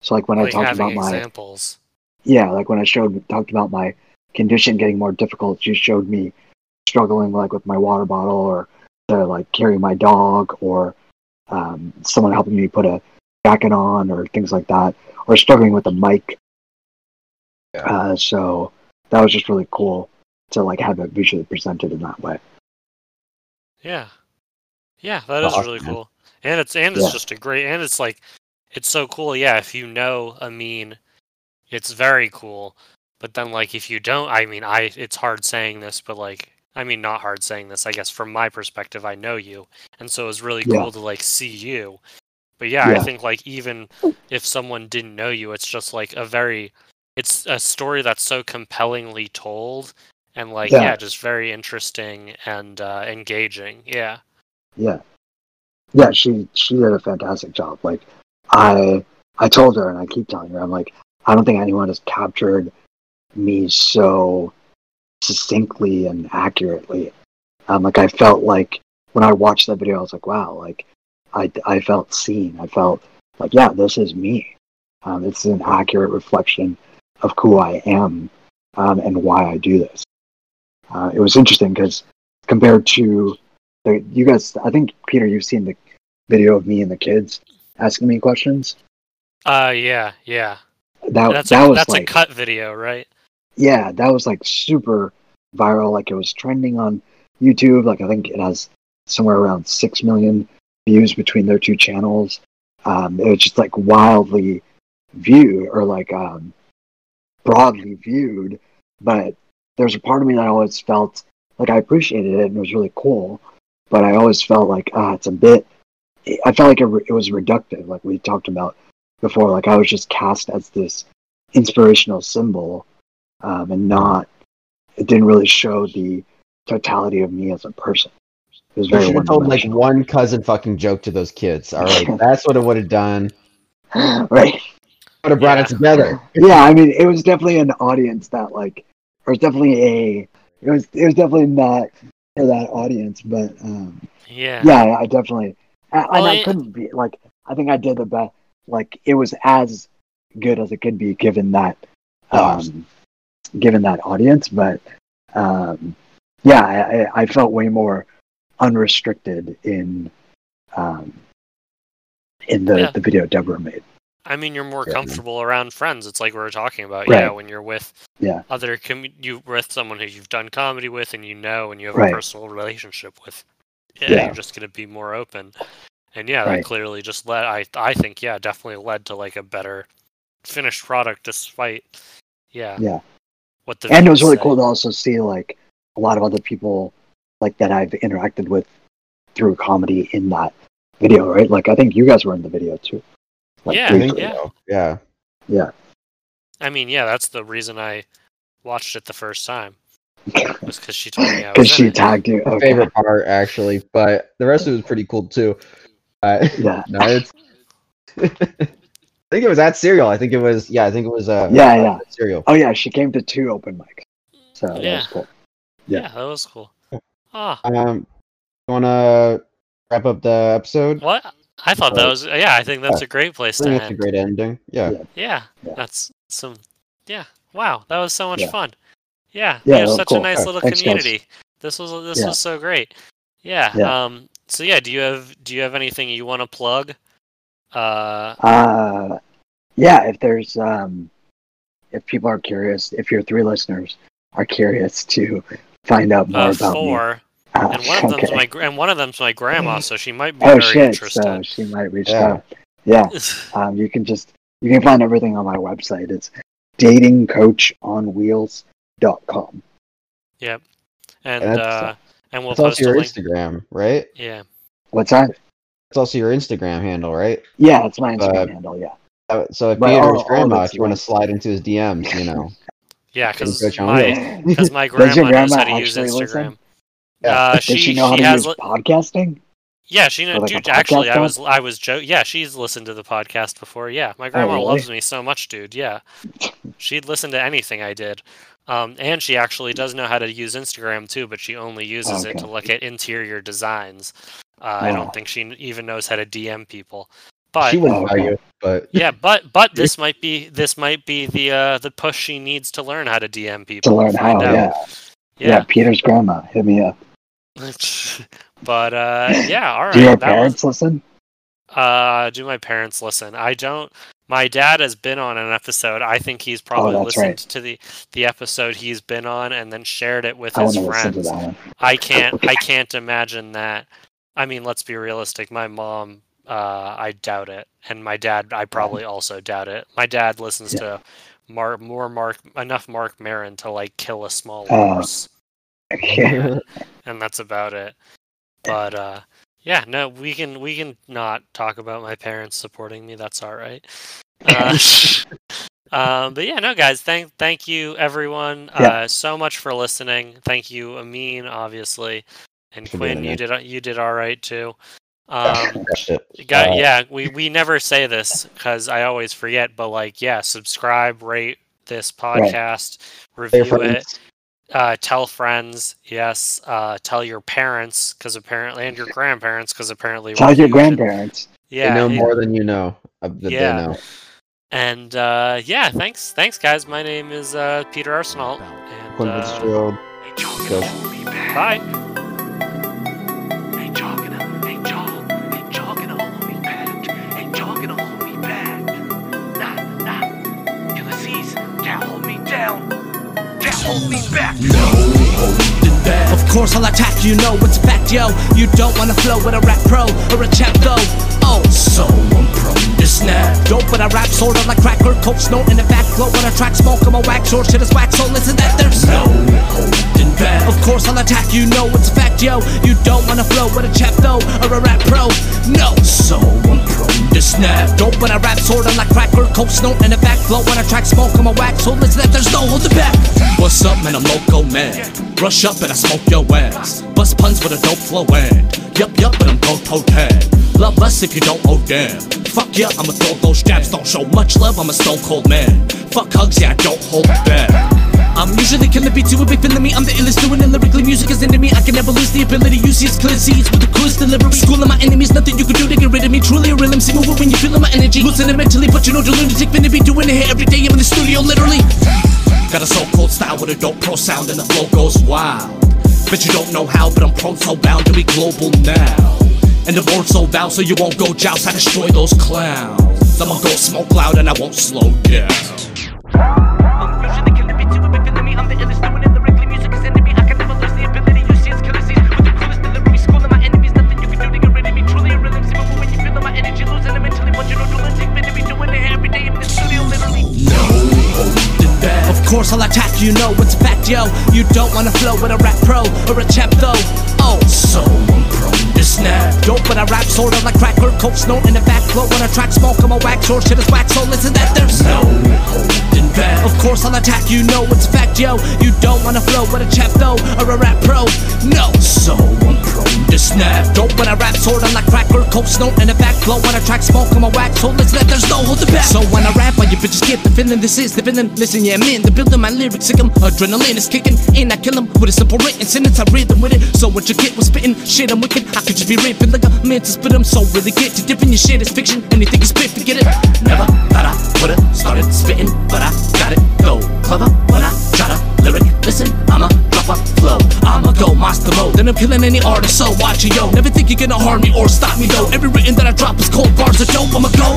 So like when I like talked having about my examples. Yeah, like when I showed talked about my condition getting more difficult, she showed me struggling like with my water bottle or to like carry my dog or um, someone helping me put a jacking on or things like that, or struggling with the mic. Yeah. Uh, so that was just really cool to like have it visually presented in that way. Yeah. Yeah, that is Awesome, really man. cool. And it's and it's Yeah. just a great and it's like it's so cool, yeah, if you know Amin, it's very cool. But then like if you don't I mean I it's hard saying this, but like I mean not hard saying this, I guess from my perspective I know you. And so it was really Yeah. cool to like see you. But yeah, I think like even if someone didn't know you, it's just like a very it's a story that's so compellingly told and like Yeah. yeah, just very interesting and uh engaging. Yeah. Yeah. Yeah, she she did a fantastic job. Like I I told her and I keep telling her, I'm like, I don't think anyone has captured me so succinctly and accurately. Um like I felt like when I watched that video I was like, wow, like I I felt seen. I felt like, yeah, this is me. Um it's an accurate reflection of who I am um and why I do this. Uh, it was interesting because compared to the, you guys, I think Peter, you've seen the video of me and the kids asking me questions. Uh yeah, yeah. That that's that a, was that's like a cut video, right? yeah, that was like super viral. Like it was trending on YouTube. Like I think it has somewhere around six million views between their two channels. Um, it was just like wildly viewed or like um, broadly viewed. But there's a part of me that always felt like I appreciated it and it was really cool. But I always felt like ah, it's a bit. I felt like it, it was reductive, like we talked about before. Like I was just cast as this inspirational symbol um, and not it didn't really show the totality of me as a person. It was You very should have told like one-dimensional. cousin fucking joke to those kids. All right, that's what it would have done. right. Would have brought Yeah. it together. Yeah, I mean, it was definitely an audience that like, or it's definitely a. It was it was definitely not for that audience, but um, Yeah. yeah, I definitely. I, Well, and I it- couldn't be like. I think I did the best. Like it was as good as it could be given that, um, given that audience. But um, yeah, I, I- I felt way more unrestricted in um, in the, Yeah. the video Deborah made. I mean, you're more Yeah. comfortable around friends. It's like we were talking about. Right. Yeah, when you're with Yeah. other com- you with someone who you've done comedy with and you know and you have Right. a personal relationship with. Yeah, Yeah. you're just gonna be more open. And yeah, that clearly just led. I I think yeah, definitely led to like a better finished product, despite yeah. Yeah. What the and it was really say. cool to also see like a lot of other people like that I've interacted with through comedy in that video, right? Like I think you guys were in the video too. Like, Yeah, briefly. yeah. so. Yeah. yeah. I mean, yeah, that's the reason I watched it the first time. Was because she told me I Because she in it. tagged you. Okay. favorite part actually, but the rest of it was pretty cool too. Uh, Yeah. no, it's. I think it was at Serial. I think it was. Yeah, I think it was. Uh, Yeah, yeah. Serial. Oh yeah, she came to two open mics. So yeah. that Yeah. was cool. Yeah. yeah. that was cool. Ah, Um, you wanna wrap up the episode? what? I thought that Uh, was yeah. I think that's a great place I to think that's a end. great ending. Yeah. Yeah. Yeah, Yeah. that's some. Yeah, wow, that was so much Yeah. fun. Yeah, Yeah, you that have was such cool. a nice Alright, little thanks, guys. community. This was this Yeah. was so great. Yeah. Yeah. Um. So yeah, do you have do you have anything you want to plug? Uh. Uh yeah, if there's um if people are curious, if your three listeners are curious to find out more Uh, about four, me. Uh, and one of them's okay. my and one of them's my grandma, so she might be Oh very shit, interested. so she might reach Yeah. out. Yeah. Um, you can just you can find everything on my website. It's datingcoachonwheels.com. yep. And uh, and we'll It's post also a your link. Instagram, right? Yeah. What's that? It's also your Instagram handle, right? Yeah, it's my Instagram Uh, handle. Yeah. Uh, So if But Peter's all- all grandma, that's if you want to slide into his DMs, you know. Yeah, Dating because Coach my Wheels. because my Does your grandma knows how grandma to use Instagram. listen? Yeah. Uh, Does she she know how she to use li- podcasting? Yeah, she knows. like dude, actually, I was I was jo- Yeah, she's listened to the podcast before. Yeah, my grandma Oh, really? loves me so much, dude. Yeah, she'd listen to anything I did. Um, and she actually does know how to use Instagram too, but she only uses it to look at interior designs. Uh, I Oh. don't think she even knows how to DM people. But she wouldn't Oh, okay. you, but yeah, but but this might be this might be the uh, the push she needs to learn how to DM people. To learn how, yeah. yeah. yeah. Peter's grandma. Hit me up. but uh, yeah, all right. Do your that was- parents listen? Uh, do my parents listen? I don't. My dad has been on an episode. I think he's probably that's listened right. to the the episode he's been on and then shared it with I his to listen to friends. I can't. I can't imagine that. I mean, let's be realistic. My mom, uh, I doubt it, and my dad, I probably also doubt it. My dad listens Yeah. to Mark more Mark enough Mark Maron to like kill a small Oh. horse, Yeah. and that's about it. But uh, yeah, no, we can we can not talk about my parents supporting me. That's all right. Uh, um, but yeah, no, guys, thank thank you everyone Yeah. uh, so much for listening. Thank you, Amin, obviously, and For Quinn. You did you did all right too. Um, got, Uh, yeah, we we never say this because I always forget. But like, yeah, subscribe, rate this podcast, They're review it. Uh, tell friends. Yes, uh, tell your parents because apparently, and your grandparents because apparently. Tell your reviews- grandparents. Yeah, they know it- more than you know. Uh, that Yeah. they know. And uh, yeah, thanks, thanks, guys. My name is uh, Peter Arsenal, and Quinn uh, Fitzgerald. Go. bye. Course I'll attack, you know it's a fact, yo. You don't wanna flow with a rap pro or a chap though. Oh, so I'm prone to snap. Dope when I rap, sort of like cracker, coke, snort in the back, flow when I track, smoke, I'm a wax, or shit is wax, so listen that there's no holding Of course I'll attack, you know it's a fact, yo. You don't wanna flow with a chap though, or a rap pro. No, so I'm prone to snap. Dope when I rap, sort of like cracker, coke, in the back, flow when I track, smoke, I'm a wax, so listen that there's no holding back. What's up, man? I'm loco, man. Rush up and I smoke your ass. Bust puns with a dope flow and yup, yup, but I'm go toe tag. Love us if you don't, oh damn. Fuck yeah, I'ma throw those jabs. Don't show much love, I'm a stone cold man. Fuck hugs, yeah, I don't hold back. I'm usually killing beats, you a big feeling me. I'm the illest doing it lyrically. Music is into me. I can never lose the ability. You see, it's clear seeds with the coolest delivery. Schooling my enemies, nothing you can do to get rid of me. Truly a real MC mover when you feeling my energy. Losing it mentally, but you know the lunatic finna be doing it here every day. I'm in the studio, literally. Got a so-called style with a dope pro sound and the flow goes wild. Bet you don't know how, but I'm prone so bound to be global now. And the board's so down, so you won't go joust. I destroy those clowns. I'ma go smoke loud and I won't slow down. A big feeling me. I'm the illest course, I'll attack you. Know it's a fact, yo. You don't wanna flow with a rap pro or a chap though. Oh, so I'm prone to snap. Dope when I rap, sort of like cracker, coke, snort in the back, flow when I track, smoke, I'm a wax, or shit is wax. So listen, that there's no holding back. Of course, I'll attack you. Know it's a fact, yo. You don't wanna flow with a chap though or a rap pro. No, so I'm prone to snap. Dope when I rap, sort of like cracker, coke, snort in the back, flow when I track, smoke, on my a wax. So listen, let there's no holding back. So when I rap, all you bitches get the feeling. This is the villain. Listen, yeah, I'm in the building. My lyrics sick 'em. Adrenaline is kicking, and I kill 'em with a simple written sentence. I rhythm with it. So what you get was spitting shit. I'm wicked. I could just be ripping like a man to spit 'em. So really get to dipping your shit is fiction. Anything you spit, forget it. Never thought I would've started spitting, but I got it. Go clever when I try to lyric. Listen, I'ma drop a flow. I'ma go monster mode. Then I'm killing any artist. So watch it, yo. Never think you're gonna harm me or stop me though. Every written that I drop is cold bars of dope. I'ma go.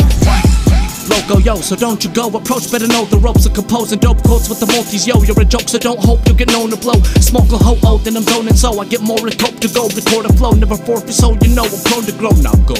Loco, yo, so don't you go approach, better know the ropes of composing dope quotes with the multis, yo. You're a joke, so don't hope you get known to blow. Smoke a ho oh, then I'm zoning, so I get more in cope to go. Record a flow, never forfeit, so you know I'm prone to grow. Now go.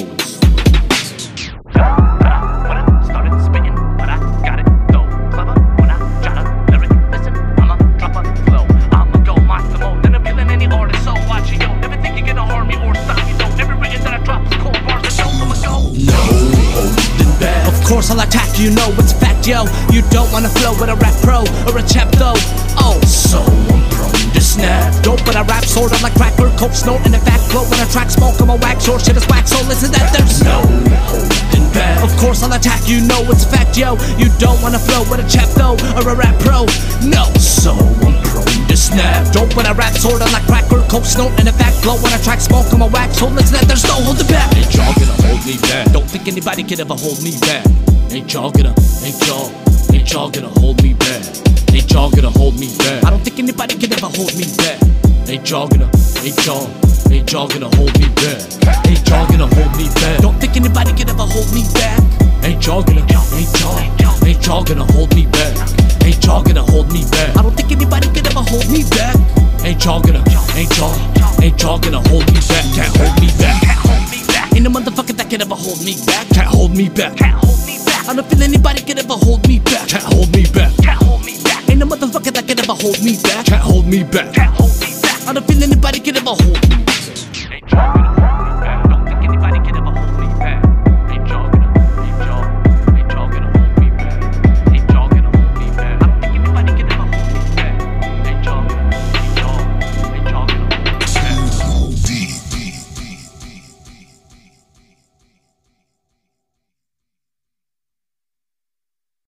Course I'll attack you, know it's fact, yo. You don't wanna flow with a rap pro or a chap though. Oh, so I'm prone to snap. Dope when I rap, sort of like cracker, coke, snort in the back, flow when I track, smoke, I'm a wax, or shit is wax. So listen, that there's no holding back. Of course I'll attack you, know it's fact, yo. You don't wanna flow with a chap though or a rap pro. No, so I'm to snap. Dope when I rap, sort of like cracker, coke, snort and a back, flow when I track, smoke, on my wax. Listen, that there's no holding back. Ain't y'all gonna hold me back? Don't think anybody can ever hold me back. Ain't y'all gonna, ain't y'all, ain't y'all gonna hold me back? Ain't y'all gonna hold me back? I don't think anybody can ever hold me back. Ain't y'all gonna, ain't y'all, ain't y'all gonna hold me back? Ain't y'all gonna hold me back? Don't think anybody can ever hold me back. Ain't y'all gonna, ain't y'all, ain't y'all gonna hold me back? Ain't y'all gonna hold me back? I don't think anybody can ever hold me back. Ain't y'all gonna, ain't y'all, ain't y'all gonna hold me back? Can't hold me back. Can't hold me back. Ain't no motherfucker that can ever hold me back. Can't hold me back. Can't hold me back. I don't feel anybody can ever hold me back. Can't hold me back. Can't hold me back. Ain't no motherfucker that can ever hold me back. Can't hold me back. Can't hold me back. I don't feel anybody can ever hold